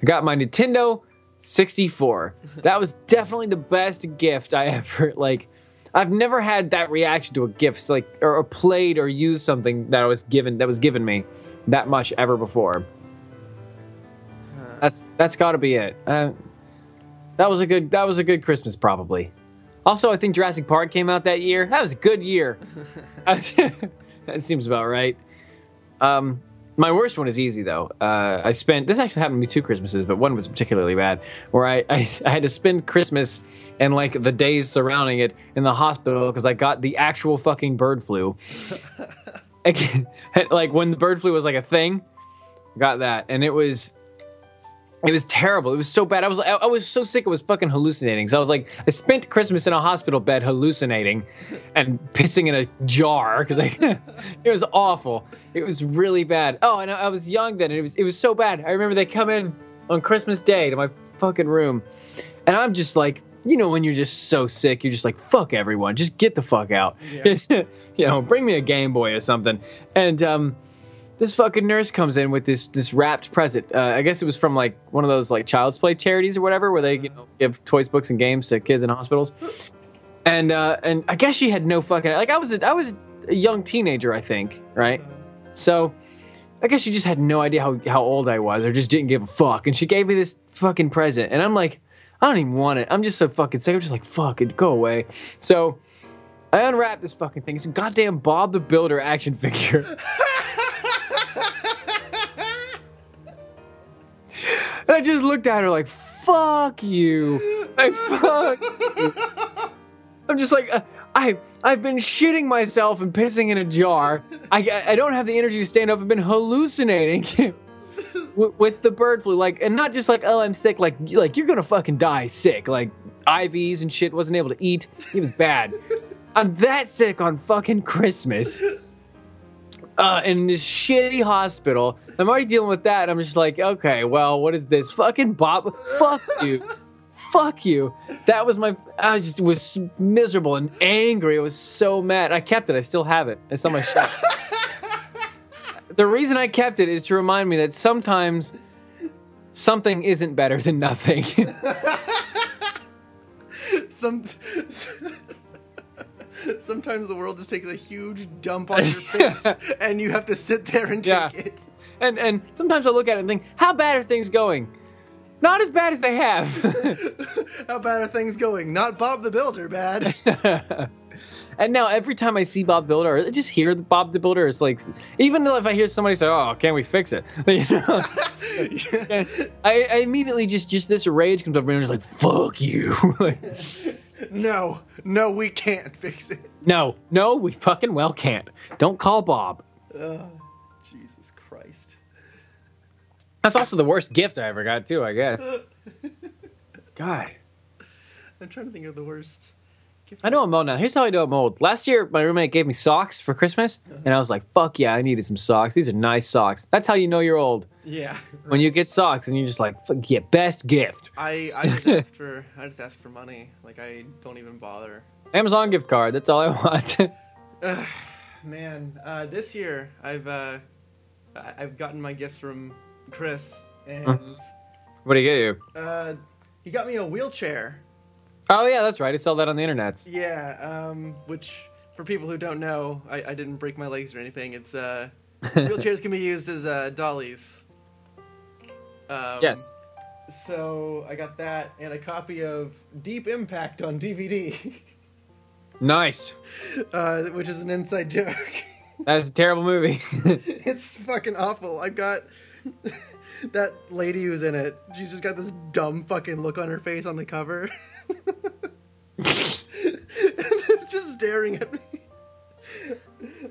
B: I got my Nintendo 64. That was definitely the best gift I ever like. I've never had that reaction to a gift, like or, or played or used something that I was given that was given me that much ever before. That's that's got to be it. Uh, that was a good that was a good Christmas probably. Also, I think Jurassic Park came out that year. That was a good year. that seems about right. Um, my worst one is easy though. Uh, I spent this actually happened to me two Christmases, but one was particularly bad. Where I, I, I had to spend Christmas and like the days surrounding it in the hospital because I got the actual fucking bird flu. Like when the bird flu was like a thing, got that, and it was it was terrible. It was so bad. I was I, I was so sick. I was fucking hallucinating. So I was like, I spent Christmas in a hospital bed hallucinating and pissing in a jar because it was awful. It was really bad. Oh, and I, I was young then, and it was it was so bad. I remember they come in on Christmas Day to my fucking room, and I'm just like. You know when you're just so sick, you're just like fuck everyone, just get the fuck out. you know, bring me a Game Boy or something. And um, this fucking nurse comes in with this this wrapped present. Uh, I guess it was from like one of those like child's play charities or whatever, where they you know give toys, books, and games to kids in hospitals. And uh, and I guess she had no fucking like I was a, I was a young teenager, I think, right? So I guess she just had no idea how how old I was, or just didn't give a fuck. And she gave me this fucking present, and I'm like, I don't even want it. I'm just so fucking sick. I'm just like, fuck it, go away. So. I unwrapped this fucking thing. It's a goddamn Bob the Builder action figure. And I just looked at her like, fuck you. Like, fuck you. I'm just like, uh, I, I've been shitting myself and pissing in a jar. I, I don't have the energy to stand up. I've been hallucinating with, with the bird flu. Like, and not just like, oh, I'm sick. Like, like you're gonna fucking die sick. Like, IVs and shit. Wasn't able to eat. It was bad. I'm that sick on fucking Christmas uh, in this shitty hospital. I'm already dealing with that. I'm just like, okay, well, what is this? Fucking Bob. Fuck you. Fuck you. That was my. I just was miserable and angry. I was so mad. I kept it. I still have it. It's on my shelf. the reason I kept it is to remind me that sometimes something isn't better than nothing.
C: Some. Sometimes the world just takes a huge dump on your face, and you have to sit there and take
B: Yeah.
C: it.
B: and and sometimes I look at it and think, how bad are things going? Not as bad as they have.
C: How bad are things going? Not Bob the Builder bad.
B: And now every time I see Bob Builder, or I just hear Bob the Builder, it's like, even though if I hear somebody say, "Oh, can we fix it?" You know, I, I immediately just just this rage comes up and I'm just like, "Fuck you!" Like,
C: no, no, we can't fix it.
B: no, no, we fucking well can't. Don't call Bob.
C: Ah, Jesus Christ.
B: That's also the worst gift I ever got too. I guess. God.
C: I'm trying to think of the worst.
B: I know I'm old now. Here's how I know I'm old. Last year, my roommate gave me socks for Christmas, and I was like, "Fuck yeah, I needed some socks. These are nice socks." That's how you know you're old
C: Yeah.
B: when you get socks, and you're just like, "Fuck yeah, best gift."
C: I, I just asked for I just asked for money. Like I don't even bother.
B: Amazon gift card. That's all I want.
C: Man, uh, this year I've uh, I've gotten my gifts from Chris, and
B: what did he get you?
C: uh, he got me a wheelchair.
B: Oh yeah, that's right. I saw that on the internet.
C: Yeah, um, which for people who don't know, I, I didn't break my legs or anything. It's uh, wheelchairs can be used as uh, dollies. Um,
B: Yes.
C: So I got that and a copy of Deep Impact on DVD,
B: Nice.
C: uh, which is an inside joke.
B: That is a terrible movie.
C: it's fucking awful. I've got that lady who's in it. She's just got this dumb fucking look on her face on the cover. It's just staring at me.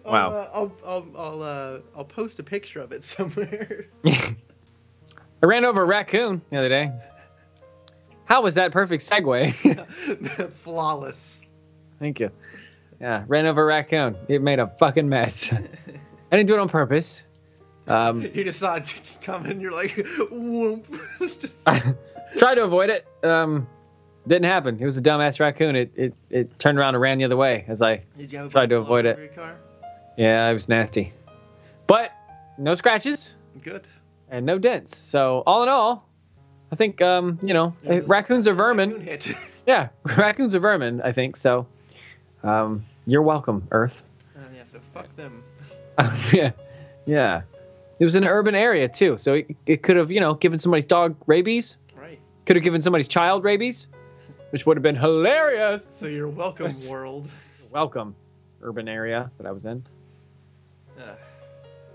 C: I'll,
B: Wow.
C: uh, I'll I'll I'll, uh, I'll post a picture of it somewhere.
B: I ran over a raccoon the other day. How was that perfect segue?
C: Flawless.
B: Thank you. Yeah, ran over a raccoon. It made a fucking mess. I didn't do it on purpose. Um,
C: You just saw it coming. and You're like, whoop. Just
B: tried to avoid it. Um, didn't happen. It was a dumbass raccoon. It, it it turned around and ran the other way as I
C: Did you have
B: Tried to avoid it. yeah, it was nasty. But no scratches
C: Good.
B: and no dents. So all in all, I think um, you know
C: was-
B: raccoons are vermin.
C: hit.
B: Yeah, raccoons are vermin. I think so. Um, you're welcome, Earth.
C: Uh, yeah, so fuck them.
B: yeah, yeah. It was in an urban area too, so it, it could have you know given somebody's dog rabies.
C: Right.
B: Could have given somebody's child rabies, which would have been hilarious.
C: So you're welcome, world.
B: Welcome, urban area that I was in.
C: Ugh.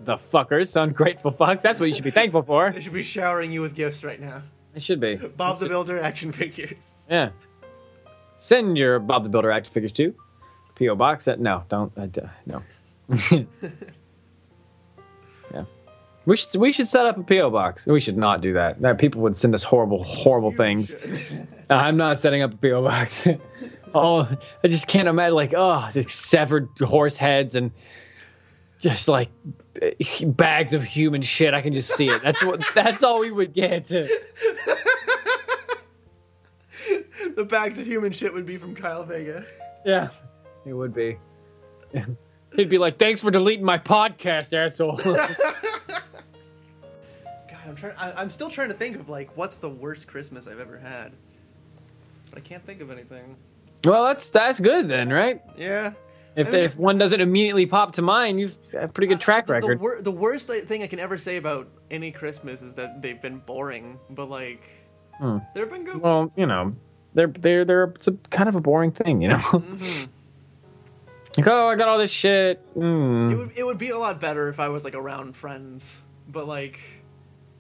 B: The fuckers, ungrateful fucks. That's what you should be thankful for.
C: They should be showering you with gifts right now.
B: It should be.
C: Bob the Builder action figures.
B: Yeah. Send your Bob the Builder action figures to PO Box. At, no, don't. Uh, no. We should we should set up a PO box. We should not do that. That people would send us horrible horrible things. Uh, I'm not setting up a PO box. oh, I just can't imagine like oh, just severed horse heads and just like bags of human shit. I can just see it. That's what. That's all we would get.
C: The bags of human shit would be from Kyle Vega.
B: Yeah, it would be. He'd be like, "Thanks for deleting my podcast, asshole."
C: I'm trying. I, I'm still trying to think of like what's the worst Christmas I've ever had, but I can't think of anything.
B: well, that's that's good then, right?
C: Yeah.
B: If
C: I mean,
B: if one doesn't immediately pop to mind, you've a pretty good track
C: Uh, the,
B: record.
C: The, wor- the worst thing I can ever say about any Christmas is that they've been boring, but like
B: Hmm.
C: they've been good.
B: well, you know, they're they're they're it's a kind of a boring thing, you know.
C: Mhm.
B: like, oh, I got all this shit.
C: It
B: Mm.
C: would it would be a lot better if I was like around friends, but like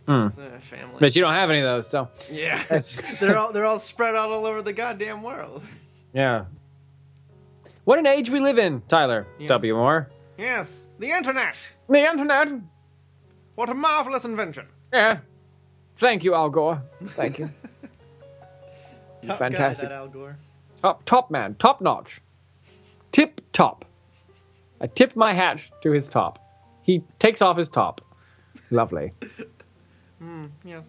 C: Uh, family.
B: But you don't have any of those, so
C: yeah, they're all they're all spread out all over the goddamn world.
B: yeah. What an age we live in, Tyler.
C: Yes.
B: W. Moore.
C: Yes, the internet.
B: The internet.
C: What a marvelous invention.
B: Yeah. Thank you, Al Gore. Thank you.
C: Top
B: fantastic.
C: guy, Al Gore.
B: Top top man, top notch. Tip top. I tipped my hat to his top. He takes off his top. Lovely.
C: Yeah.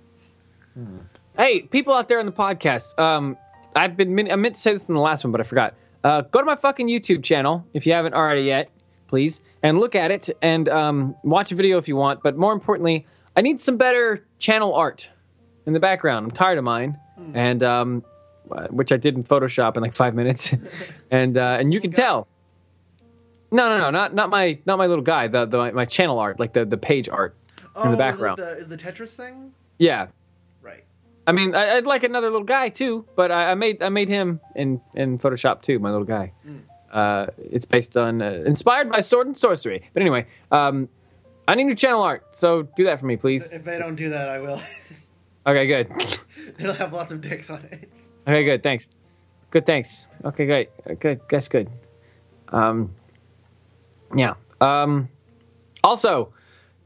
B: Hey, people out there in the podcast, um, I've been min- I meant to say this in the last one, but I forgot. Uh, go to my fucking YouTube channel if you haven't already yet, please, and look at it and um, watch a video if you want. But more importantly, I need some better channel art in the background. I'm tired of mine, and um, uh, which I did in Photoshop in like five minutes, and uh, and you can tell. No, no, no, not not my not my little guy. The, the my, my channel art, like the the page art in the
C: Oh,
B: background.
C: Is, the, is the Tetris thing?
B: Yeah,
C: Right.
B: I mean, I, I'd like another little guy too, but I, I made I made him in in Photoshop too, my little guy. Uh, it's based on uh, inspired by Sword and Sorcery. But anyway, um, I need new channel art, so do that for me, please.
C: If they don't do that, I will.
B: Okay, good.
C: It'll have lots of dicks on it.
B: Okay, good. Thanks. Good. Thanks. Okay, great. Uh, Good. That's good. Um, yeah. Um, also,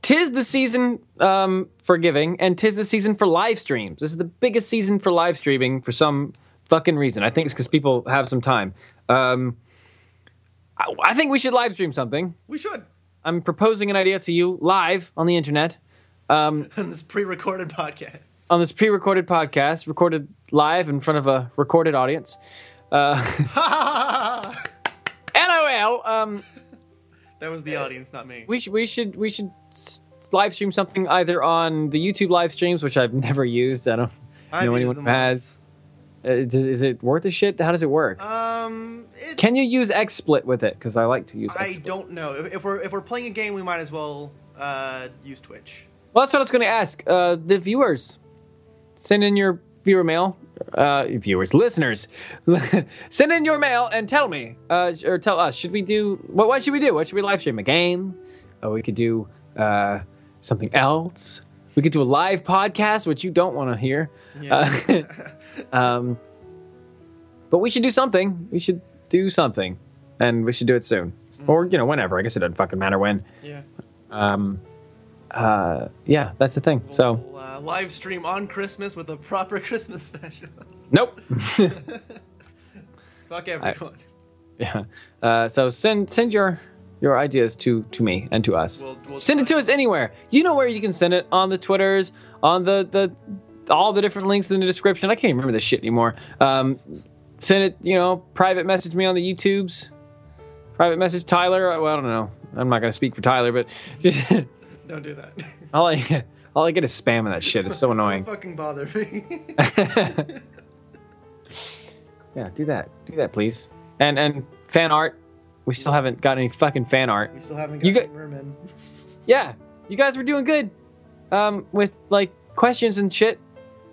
B: tis the season um, for giving, and tis the season for live streams. This is the biggest season for live streaming for some fucking reason. I think it's because people have some time. Um, I, I think we should live stream something.
C: We should.
B: I'm proposing an idea to you live on the internet
C: On this pre-recorded podcast.
B: on this pre-recorded podcast, recorded live in front of a recorded audience. Uh, LOL. Um,
C: that was the audience, not me.
B: we should we should we should live stream something either on the YouTube live streams, which I've never used. I don't
C: I've
B: know anyone who has. Uh, is, is it worth a shit? How does it work?
C: Um, it's,
B: Can you use XSplit with it? Because I like to use.
C: I don't know. If, if we're if we're playing a game, we might as well uh, use Twitch.
B: Well, that's what I was going to ask. Uh, the viewers, send in your viewer mail. Uh, viewers, listeners, send in your mail and tell me, uh, or tell us. Should we do what? What should we do? What should we live stream? A game? Uh, we could do uh, something else. We could do a live podcast, which you don't want to hear.
C: Yeah.
B: Uh, um, but we should do something. We should do something, and we should do it soon, or you know, whenever. I guess it doesn't fucking matter when.
C: yeah.
B: Um, uh, yeah, that's the thing. So,
C: We'll, uh, live stream on Christmas with a proper Christmas special.
B: nope.
C: Fuck everyone.
B: yeah. Uh, so send send your your ideas to to me and to us.
C: We'll- we'll
B: send it to us anywhere. You know where you can send it on the Twitters, on the the all the different links in the description. I can't remember this shit anymore. Um, send it, you know, private message me on the YouTubes. Private message Tyler. Well, I don't know. I'm not gonna speak for Tyler, but
C: Don't do that.
B: all I all I get is spam in that shit. It's so annoying.
C: Don't fucking bother me.
B: Yeah, do that. Do that, please. And and fan art. We still haven't got any fucking fan art.
C: we still haven't
B: You
C: got mermen.
B: Yeah, you guys were doing good. Um, with like questions and shit.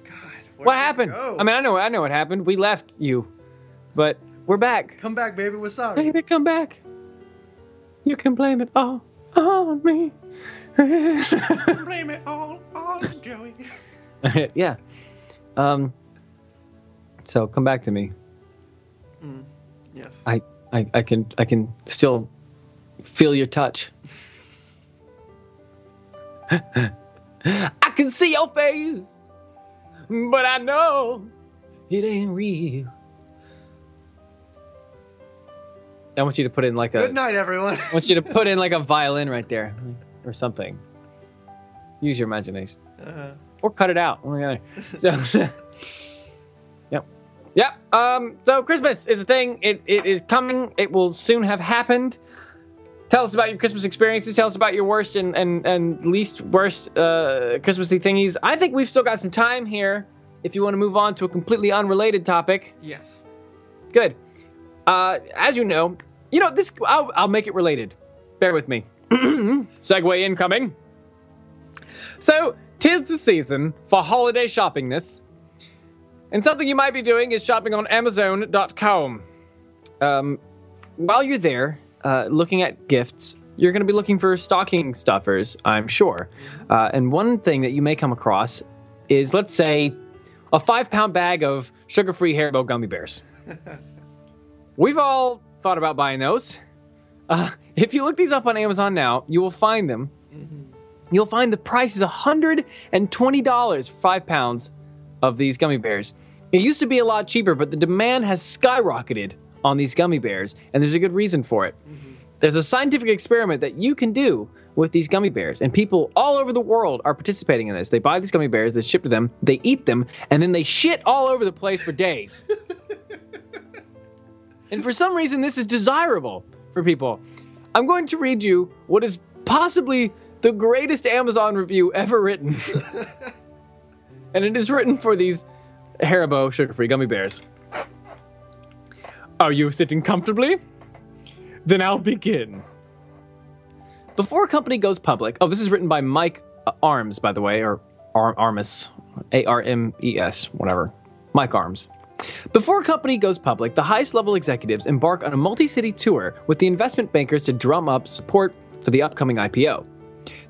C: God,
B: What happened? I mean, I know, I know what happened. We left you, but we're back.
C: come back, baby. We're sorry.
B: Baby, come back. You can blame it all on me.
C: Blame it all on Joey.
B: yeah. Um. So come back to me.
C: Yes.
B: I, I, I can, I can still feel your touch. I can see your face, but I know it ain't real. I want you to put in like a.
C: Good night, everyone.
B: I want you to put in like a violin right there, or something. Use your imagination,
C: Uh,
B: or cut it out. one or the. So, yep, yep. Um, so Christmas is a thing. It it is coming. It will soon have happened. Tell us about your Christmas experiences. Tell us about your worst and and, and least worst uh, Christmassy thingies. I think we've still got some time here. If you want to move on to a completely unrelated topic,
C: yes.
B: Good. Uh, as you know, you know this. I'll, I'll make it related. Bear with me. segue incoming. So, tis the season for holiday shoppingness, and something you might be doing is shopping on Amazon.com. Um, while you're there, uh, looking at gifts, you're going to be looking for stocking stuffers, I'm sure. Uh, and one thing that you may come across is, let's say, a five pound bag of sugar free Haribo gummy bears. We've all thought about buying those. Uh, if you look these up on Amazon now, you will find them. You'll find the price is $120 for five pounds of these gummy bears. It used to be a lot cheaper, but the demand has skyrocketed on these gummy bears, and there's a good reason for it. There's a scientific experiment that you can do with these gummy bears, and people all over the world are participating in this. They buy these gummy bears, they ship to them, they eat them, and then they shit all over the place for days. and for some reason, this is desirable for people. I'm going to read you what is possibly the greatest Amazon review ever written. and it is written for these Haribo sugar free gummy bears. Are you sitting comfortably? Then I'll begin. Before a company goes public, oh, this is written by Mike uh, Arms, by the way, or Ar- Armis, A R M E S, whatever. Mike Arms. Before a company goes public, the highest level executives embark on a multi city tour with the investment bankers to drum up support for the upcoming IPO.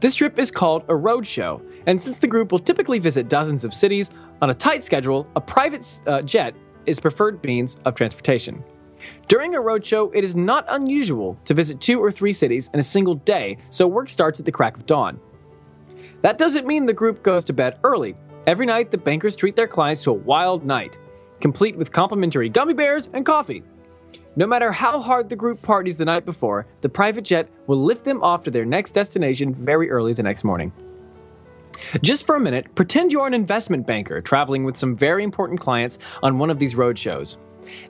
B: This trip is called a roadshow, and since the group will typically visit dozens of cities on a tight schedule, a private uh, jet is preferred means of transportation. During a roadshow, it is not unusual to visit two or three cities in a single day, so work starts at the crack of dawn. That doesn't mean the group goes to bed early. Every night, the bankers treat their clients to a wild night, complete with complimentary gummy bears and coffee. No matter how hard the group parties the night before, the private jet will lift them off to their next destination very early the next morning. Just for a minute, pretend you're an investment banker traveling with some very important clients on one of these road shows.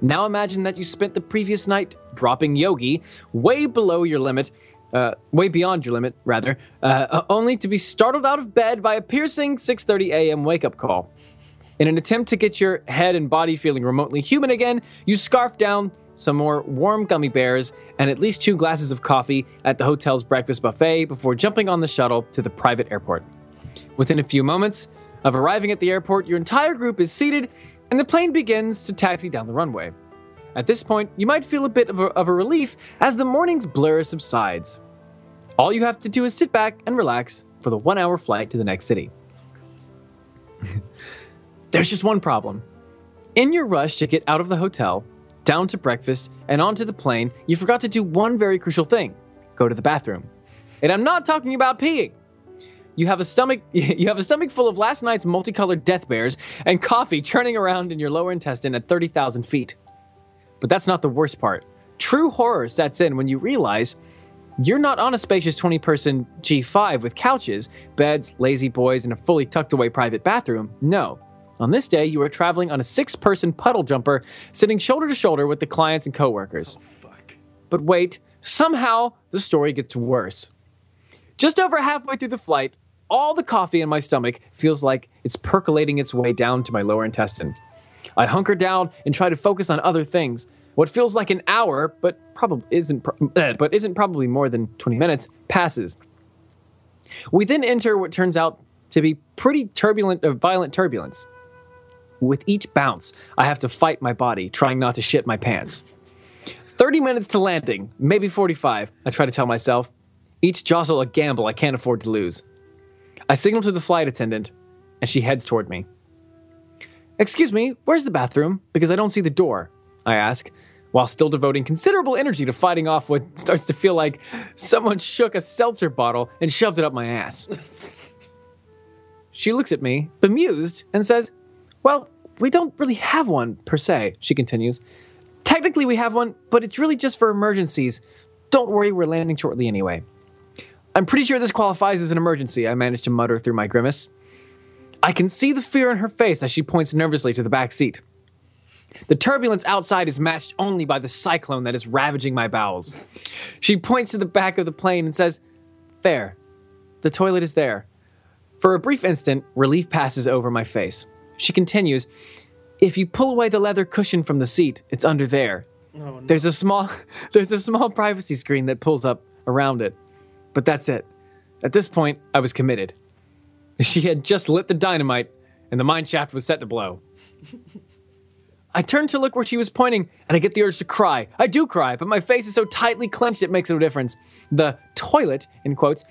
B: Now imagine that you spent the previous night dropping yogi way below your limit, uh, way beyond your limit, rather, uh, only to be startled out of bed by a piercing 6:30 a.m. wake-up call. In an attempt to get your head and body feeling remotely human again, you scarf down some more warm gummy bears and at least two glasses of coffee at the hotel's breakfast buffet before jumping on the shuttle to the private airport. Within a few moments of arriving at the airport, your entire group is seated and the plane begins to taxi down the runway. At this point, you might feel a bit of a, of a relief as the morning's blur subsides. All you have to do is sit back and relax for the one hour flight to the next city. There's just one problem. In your rush to get out of the hotel, down to breakfast, and onto the plane, you forgot to do one very crucial thing go to the bathroom. And I'm not talking about peeing. you have a stomach you have a stomach full of last night's multicolored death bears and coffee churning around in your lower intestine at 30,000 feet. But that's not the worst part. True horror sets in when you realize you're not on a spacious 20 person G5 with couches, beds, lazy boys, and a fully tucked away private bathroom. No. On this day, you are traveling on a six person puddle jumper, sitting shoulder to shoulder with the clients and coworkers.
C: Fuck.
B: But wait, somehow the story gets worse. Just over halfway through the flight, all the coffee in my stomach feels like it's percolating its way down to my lower intestine. I hunker down and try to focus on other things. What feels like an hour, but probably isn't, pro- eh, but isn't probably more than 20 minutes, passes. We then enter what turns out to be pretty turbulent, uh, violent turbulence. With each bounce, I have to fight my body, trying not to shit my pants. 30 minutes to landing, maybe 45, I try to tell myself. Each jostle a gamble I can't afford to lose. I signal to the flight attendant, and she heads toward me. Excuse me, where's the bathroom? Because I don't see the door, I ask, while still devoting considerable energy to fighting off what starts to feel like someone shook a seltzer bottle and shoved it up my ass. she looks at me, bemused, and says, Well, we don't really have one, per se, she continues. Technically, we have one, but it's really just for emergencies. Don't worry, we're landing shortly anyway. I'm pretty sure this qualifies as an emergency, I managed to mutter through my grimace. I can see the fear in her face as she points nervously to the back seat. The turbulence outside is matched only by the cyclone that is ravaging my bowels. She points to the back of the plane and says, There. The toilet is there. For a brief instant, relief passes over my face. She continues, If you pull away the leather cushion from the seat, it's under there.
C: Oh, no.
B: There's a small there's a small privacy screen that pulls up around it. But that's it. At this point, I was committed. She had just lit the dynamite, and the mine shaft was set to blow. I turn to look where she was pointing, and I get the urge to cry. I do cry, but my face is so tightly clenched it makes no difference. The toilet, in quotes,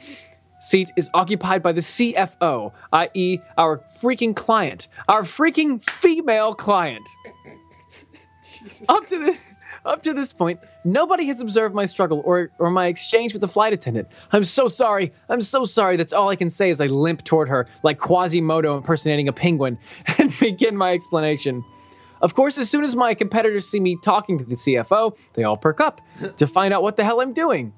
B: seat is occupied by the CFO, i.e., our freaking client, our freaking female client. Up to this, up to this point, nobody has observed my struggle or, or my exchange with the flight attendant. I'm so sorry. I'm so sorry. That's all I can say as I limp toward her, like Quasimodo impersonating a penguin, and begin my explanation. Of course, as soon as my competitors see me talking to the CFO, they all perk up to find out what the hell I'm doing.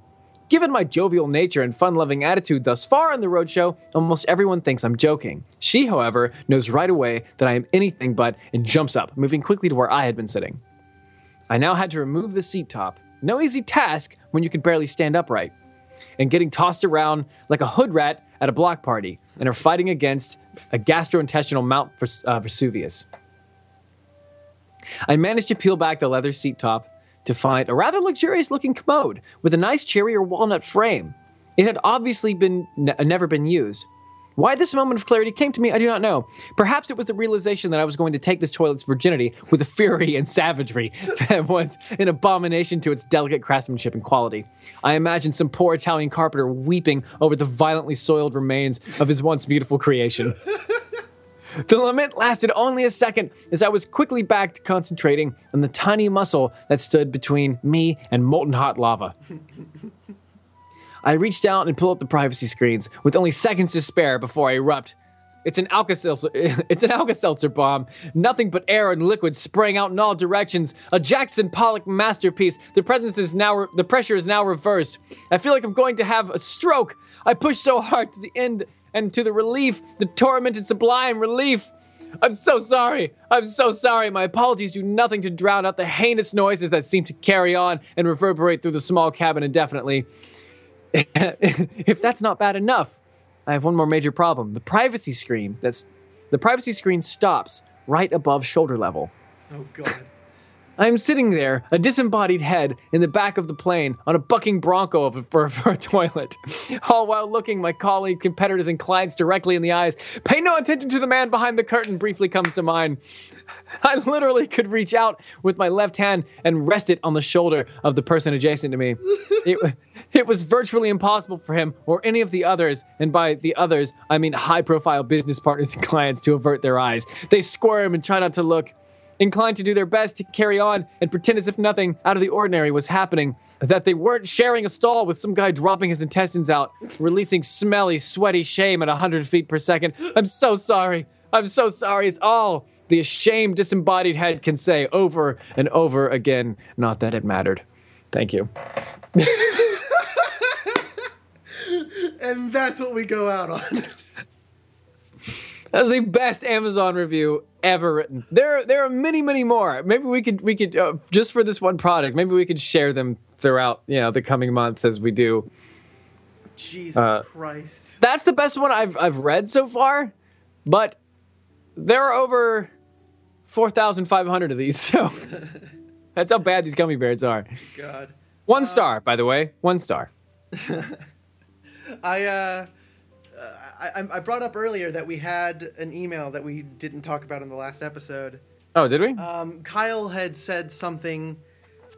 B: Given my jovial nature and fun loving attitude thus far on the roadshow, almost everyone thinks I'm joking. She, however, knows right away that I am anything but and jumps up, moving quickly to where I had been sitting. I now had to remove the seat top. No easy task when you can barely stand upright. And getting tossed around like a hood rat at a block party and are fighting against a gastrointestinal Mount uh, Vesuvius. I managed to peel back the leather seat top to find a rather luxurious looking commode with a nice cherry or walnut frame. It had obviously been ne- uh, never been used. Why this moment of clarity came to me, I do not know. Perhaps it was the realization that I was going to take this toilet's virginity with a fury and savagery that was an abomination to its delicate craftsmanship and quality. I imagined some poor Italian carpenter weeping over the violently soiled remains of his once beautiful creation. The lament lasted only a second as I was quickly back to concentrating on the tiny muscle that stood between me and molten hot lava. I reached out and pulled up the privacy screens with only seconds to spare before I erupt. It's an Alka-Seltzer, it's an Alka-Seltzer bomb. Nothing but air and liquid spraying out in all directions. A Jackson Pollock masterpiece. The presence is now, re- the pressure is now reversed. I feel like I'm going to have a stroke. I push so hard to the end and to the relief, the tormented sublime relief. I'm so sorry. I'm so sorry. My apologies do nothing to drown out the heinous noises that seem to carry on and reverberate through the small cabin indefinitely. if that's not bad enough, I have one more major problem. The privacy screen that's the privacy screen stops right above shoulder level.
C: Oh god.
B: I am sitting there, a disembodied head, in the back of the plane on a bucking bronco of a, for, for a toilet, all while looking my colleague, competitors, and clients directly in the eyes. Pay no attention to the man behind the curtain, briefly comes to mind. I literally could reach out with my left hand and rest it on the shoulder of the person adjacent to me. It, it was virtually impossible for him or any of the others, and by the others, I mean high profile business partners and clients, to avert their eyes. They squirm and try not to look. Inclined to do their best to carry on and pretend as if nothing out of the ordinary was happening, that they weren't sharing a stall with some guy dropping his intestines out, releasing smelly, sweaty shame at 100 feet per second. I'm so sorry. I'm so sorry. It's all the ashamed, disembodied head can say over and over again. Not that it mattered. Thank you.
C: And that's what we go out on.
B: That was the best Amazon review ever written. There, there are many, many more. Maybe we could, we could, uh, just for this one product, maybe we could share them throughout, you know, the coming months as we do.
C: Jesus
B: Uh,
C: Christ.
B: That's the best one I've, I've read so far, but there are over four thousand five hundred of these. So that's how bad these gummy bears are.
C: God.
B: One star, by the way, one star.
C: I uh, I, I- I brought up earlier that we had an email that we didn't talk about in the last episode.
B: Oh, did we?
C: Um, Kyle had said something.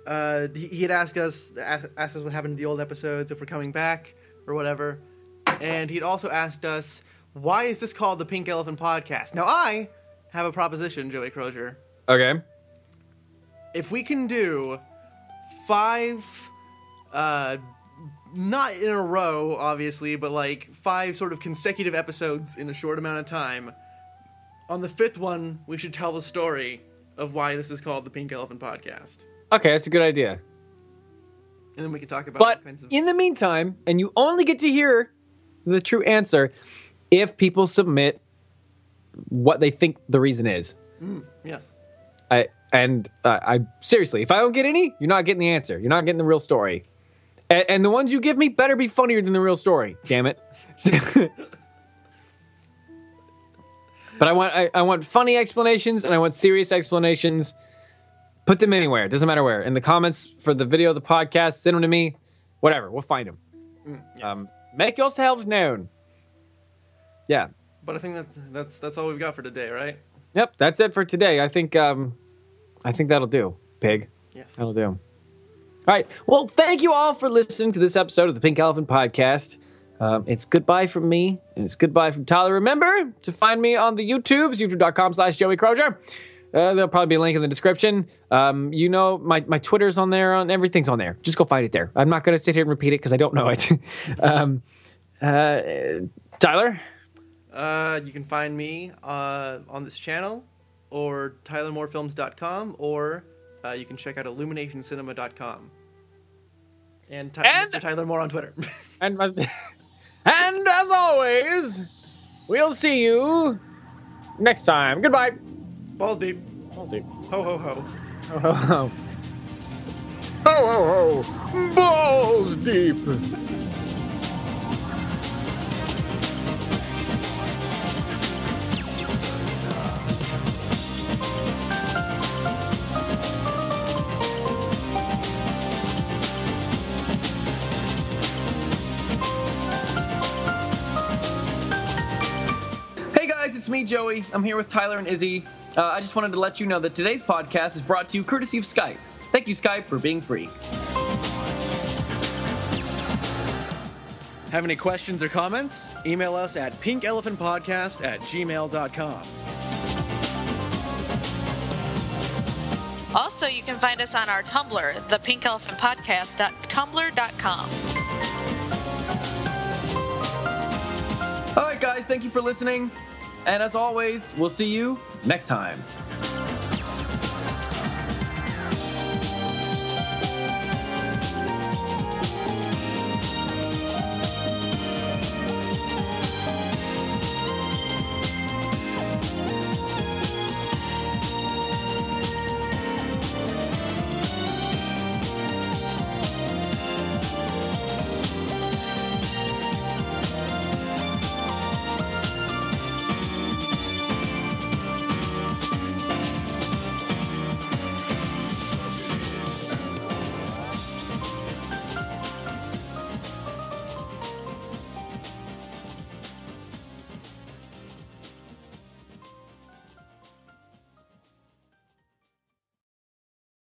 C: Uh, he, he had asked us asked asked us what happened to the old episodes, if we're coming back or whatever, and he'd also asked us why is this called the Pink Elephant Podcast. Now I have a proposition, Joey Crozier.
B: okay.
C: If we can do five, uh, not in a row, obviously, but like five sort of consecutive episodes in a short amount of time. On the fifth one, we should tell the story of why this is called the Pink Elephant Podcast.
B: Okay, that's a good idea.
C: And then we can talk about
B: But
C: kinds of.
B: in the meantime, and you only get to hear the true answer if people submit what they think the reason is.
C: yes.
B: I and uh, I seriously, if I don't get any, you're not getting the answer. You're not getting the real story. And, and the ones you give me better be funnier than the real story. Damn it. but I want I, I want funny explanations and I want serious explanations. Put them anywhere. It doesn't matter where. In the comments for the video, the podcast, send them to me. Whatever. We'll find them. Um, make yourselves known. Yeah.
C: But I think that that's that's all we've got for today, right?
B: Yep. That's it for today. I think um, I think that'll do. Pig.
C: Yes.
B: That'll do. All right. Well, thank you all for listening to this episode of the Pink Elephant Podcast. Um, it's goodbye from me, and it's goodbye from Tyler. Remember to find me on the YouTubes, youtube.com slash Joey Crozier. Uh, there'll probably be a link in the description. Um, you know, my, my Twitter's on there, on everything's on there. Just go find it there. I'm not going to sit here and repeat it because I don't know it. um, uh, Tyler?
C: Uh, you can find me uh, on this channel or tylermoorefilms.com or uh, you can check out illuminationcinema.com. And, Ty-
B: And-
C: Mr. Tyler Moore on Twitter.
B: And, and as always, we'll see you next time. Goodbye.
C: Balls deep.
B: We'll see.
C: Ho ho ho.
B: Ho, ho, ho. Ho, ho, ho. Balls deep.
D: Joey. I'm here with Tyler and Izzy. Uh, I just wanted to let you know that today's podcast is brought to you courtesy of Skype. Thank you, Skype, for being free.
C: Have any questions or comments? Email us at pinkelephantpodcast at gmail.com.
E: Also, you can find us on our Tumblr, thepinkelephantpodcast.tumblr.com.
D: All right, guys, thank you for listening. And as always, we'll see you next time.